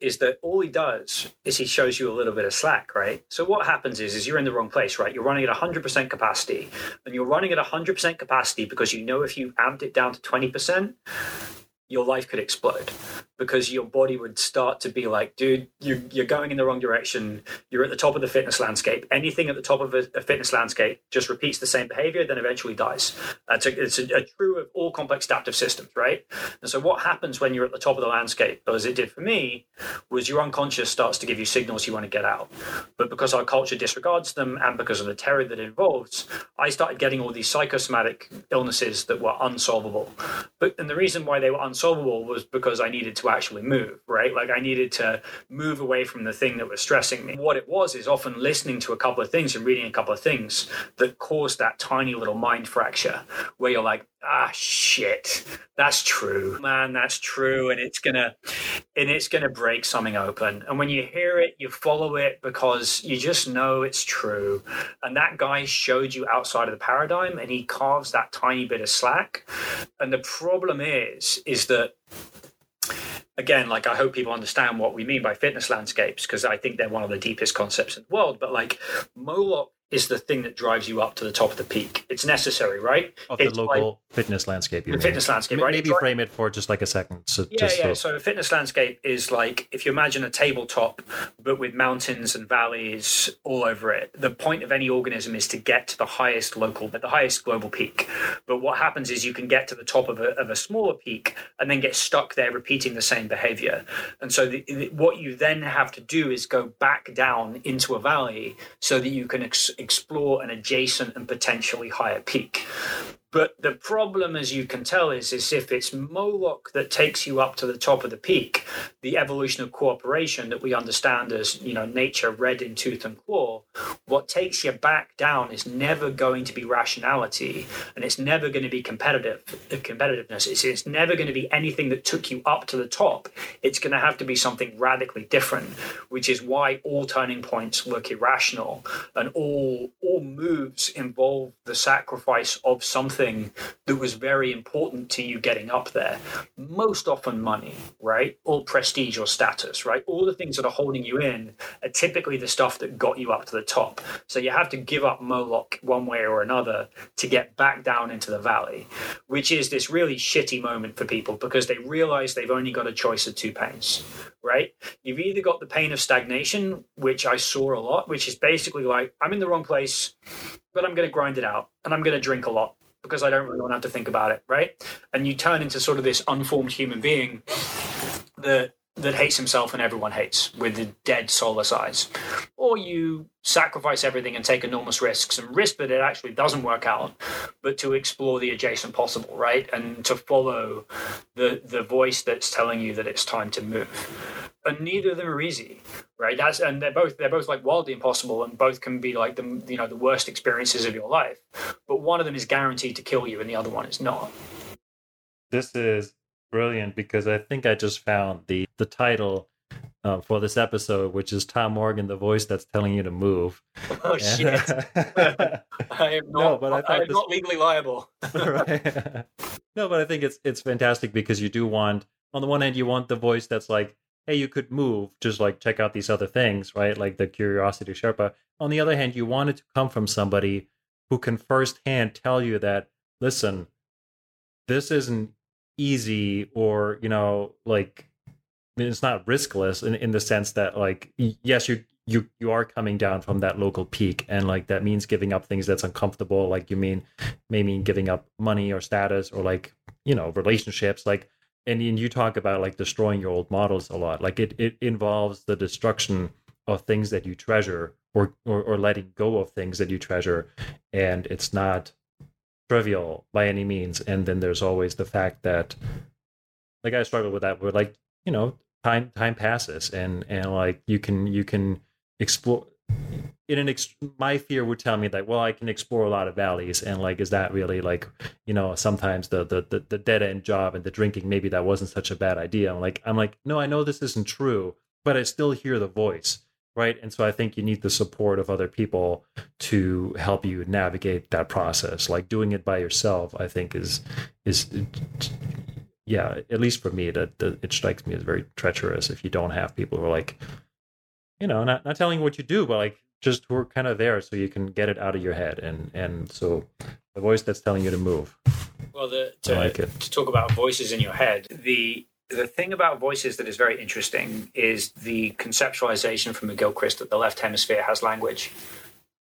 is that all he does is he shows you a little bit of slack, right? So what happens is, is you're in the wrong place, right? You're running at 100% capacity, and you're running at 100% capacity because you know if you amped it down to 20%, your life could explode because your body would start to be like, dude, you're, you're going in the wrong direction. You're at the top of the fitness landscape. Anything at the top of a, a fitness landscape just repeats the same behavior, then eventually dies. Uh, it's, a, it's a, a, true of all complex adaptive systems, right? And so, what happens when you're at the top of the landscape, as it did for me, was your unconscious starts to give you signals you want to get out. But because our culture disregards them and because of the terror that it involves, I started getting all these psychosomatic illnesses that were unsolvable. But and the reason why they were unsolvable was because I needed to actually move, right? Like I needed to move away from the thing that was stressing me. What it was is often listening to a couple of things and reading a couple of things that caused that tiny little mind fracture where you're like, ah shit that's true man that's true and it's gonna and it's gonna break something open and when you hear it you follow it because you just know it's true and that guy showed you outside of the paradigm and he carves that tiny bit of slack and the problem is is that again, like I hope people understand what we mean by fitness landscapes because I think they're one of the deepest concepts in the world. But like Moloch is the thing that drives you up to the top of the peak. It's necessary, right? Of it's the local like, fitness landscape. the fitness landscape, right? Maybe frame it for just like a second. So yeah, yeah. So. so a fitness landscape is like if you imagine a tabletop, but with mountains and valleys all over it. The point of any organism is to get to the highest local, but the highest global peak. But what happens is you can get to the top of a, of a smaller peak and then get stuck there repeating the same behavior. And so the, the, what you then have to do is go back down into a valley so that you can ex- explore an adjacent and potentially higher peak. But the problem, as you can tell, is, is if it's Moloch that takes you up to the top of the peak, the evolution of cooperation that we understand as, you know, nature red in tooth and claw, what takes you back down is never going to be rationality and it's never going to be competitive competitiveness. It's, it's never going to be anything that took you up to the top. It's going to have to be something radically different, which is why all turning points look irrational and all all moves involve the sacrifice of something that was very important to you getting up there. Most often, money, right? Or prestige or status, right? All the things that are holding you in are typically the stuff that got you up to the top. So you have to give up Moloch one way or another to get back down into the valley, which is this really shitty moment for people because they realize they've only got a choice of two pains, right? You've either got the pain of stagnation, which I saw a lot, which is basically like, I'm in the wrong place, but I'm going to grind it out and I'm going to drink a lot because I don't really want to have to think about it, right? And you turn into sort of this unformed human being that that hates himself and everyone hates with the dead soulless eyes. Or you sacrifice everything and take enormous risks and risk that it actually doesn't work out, but to explore the adjacent possible, right? And to follow the the voice that's telling you that it's time to move and neither of them are easy, right? That's and they're both they're both like wildly impossible, and both can be like the you know the worst experiences of your life. But one of them is guaranteed to kill you, and the other one is not. This is brilliant because I think I just found the the title uh, for this episode, which is Tom Morgan, the voice that's telling you to move. Oh shit! I am not. No, but I, I am this... not legally liable. right. no, but I think it's it's fantastic because you do want, on the one hand, you want the voice that's like, hey, you could move, just like check out these other things, right? Like the curiosity Sherpa. On the other hand, you want it to come from somebody who can firsthand tell you that, listen, this isn't easy or, you know, like it's not riskless in, in the sense that like yes, you you you are coming down from that local peak and like that means giving up things that's uncomfortable like you mean may mean giving up money or status or like you know relationships like and, and you talk about like destroying your old models a lot like it it involves the destruction of things that you treasure or, or or letting go of things that you treasure and it's not trivial by any means and then there's always the fact that like i struggle with that where like you know time time passes and and like you can you can explore in an ex- my fear would tell me that well i can explore a lot of valleys and like is that really like you know sometimes the the the, the dead end job and the drinking maybe that wasn't such a bad idea. I'm like i'm like no i know this isn't true but i still hear the voice right? And so i think you need the support of other people to help you navigate that process. Like doing it by yourself i think is is yeah at least for me that it strikes me as very treacherous if you don't have people who are like you know not, not telling you what you do but like just who are kind of there so you can get it out of your head. And and so the voice that's telling you to move. Well the to, like to talk about voices in your head the the thing about voices that is very interesting is the conceptualization from McGilchrist that the left hemisphere has language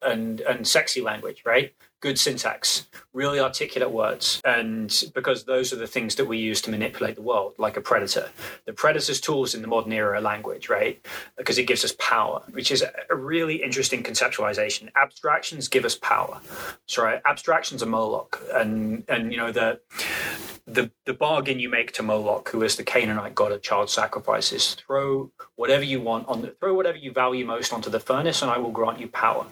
and and sexy language, right? Good syntax, really articulate words, and because those are the things that we use to manipulate the world, like a predator. The predator's tools in the modern era are language, right? Because it gives us power, which is a really interesting conceptualization. Abstractions give us power. Sorry, abstractions are Moloch, and and you know the the the bargain you make to Moloch, who is the Canaanite god of child sacrifices, throw whatever you want on the throw whatever you value most onto the furnace, and I will grant you power.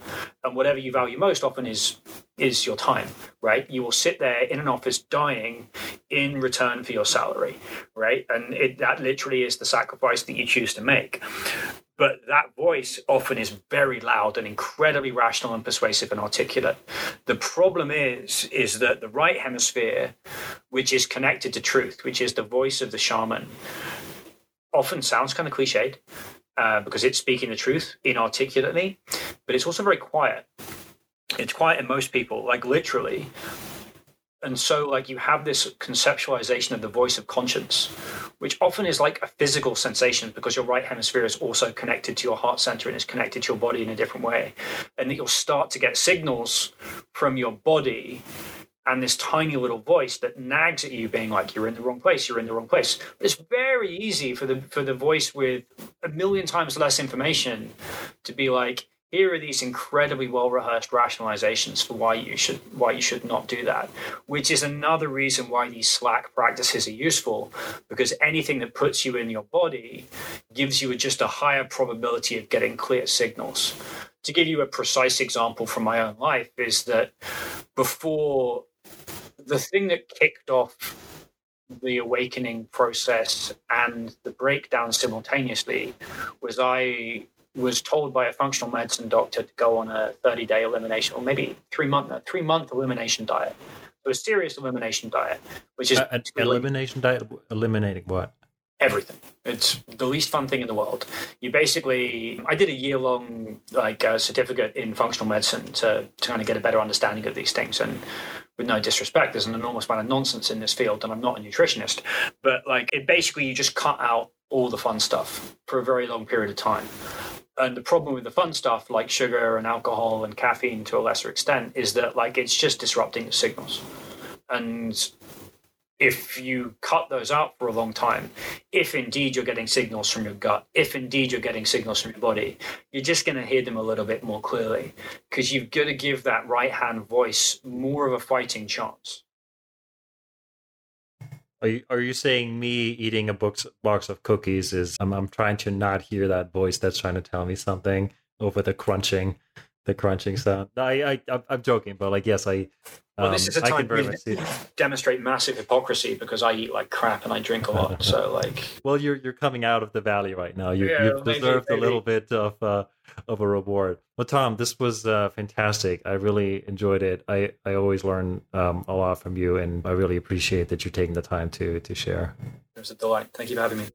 And whatever you value most often is is your time, right? You will sit there in an office dying in return for your salary, right? And it, that literally is the sacrifice that you choose to make. But that voice often is very loud and incredibly rational and persuasive and articulate. The problem is, is that the right hemisphere, which is connected to truth, which is the voice of the shaman, often sounds kind of cliched uh, because it's speaking the truth inarticulately, but it's also very quiet it's quiet in most people, like literally. And so, like, you have this conceptualization of the voice of conscience, which often is like a physical sensation because your right hemisphere is also connected to your heart center and is connected to your body in a different way. And that you'll start to get signals from your body and this tiny little voice that nags at you being like you're in the wrong place you're in the wrong place it's very easy for the for the voice with a million times less information to be like here are these incredibly well rehearsed rationalizations for why you should why you should not do that which is another reason why these slack practices are useful because anything that puts you in your body gives you just a higher probability of getting clear signals. To give you a precise example from my own life is that before the thing that kicked off the awakening process and the breakdown simultaneously was I was told by a functional medicine doctor to go on a 30 day elimination or maybe three month three month elimination diet. So a serious elimination diet, which is uh, elimination diet eliminating what? Everything. It's the least fun thing in the world. You basically, I did a year long like uh, certificate in functional medicine to, to kind of get a better understanding of these things. And with no disrespect, there's an enormous amount of nonsense in this field, and I'm not a nutritionist. But like, it basically you just cut out all the fun stuff for a very long period of time. And the problem with the fun stuff like sugar and alcohol and caffeine to a lesser extent is that like it's just disrupting the signals. And if you cut those out for a long time, if indeed you're getting signals from your gut, if indeed you're getting signals from your body, you're just going to hear them a little bit more clearly because you've got to give that right hand voice more of a fighting chance. Are you, are you saying me eating a box box of cookies is I'm I'm trying to not hear that voice that's trying to tell me something over the crunching, the crunching sound? I I I'm joking, but like yes, I. Well, this is a um, time to demonstrate massive hypocrisy because I eat like crap and I drink a lot. so like, well, you're you're coming out of the valley right now. You, yeah, you've deserved maybe. a little bit of uh, of a reward. Well, Tom, this was uh, fantastic. I really enjoyed it. I, I always learn um, a lot from you, and I really appreciate that you're taking the time to to share. It was a delight. Thank you for having me.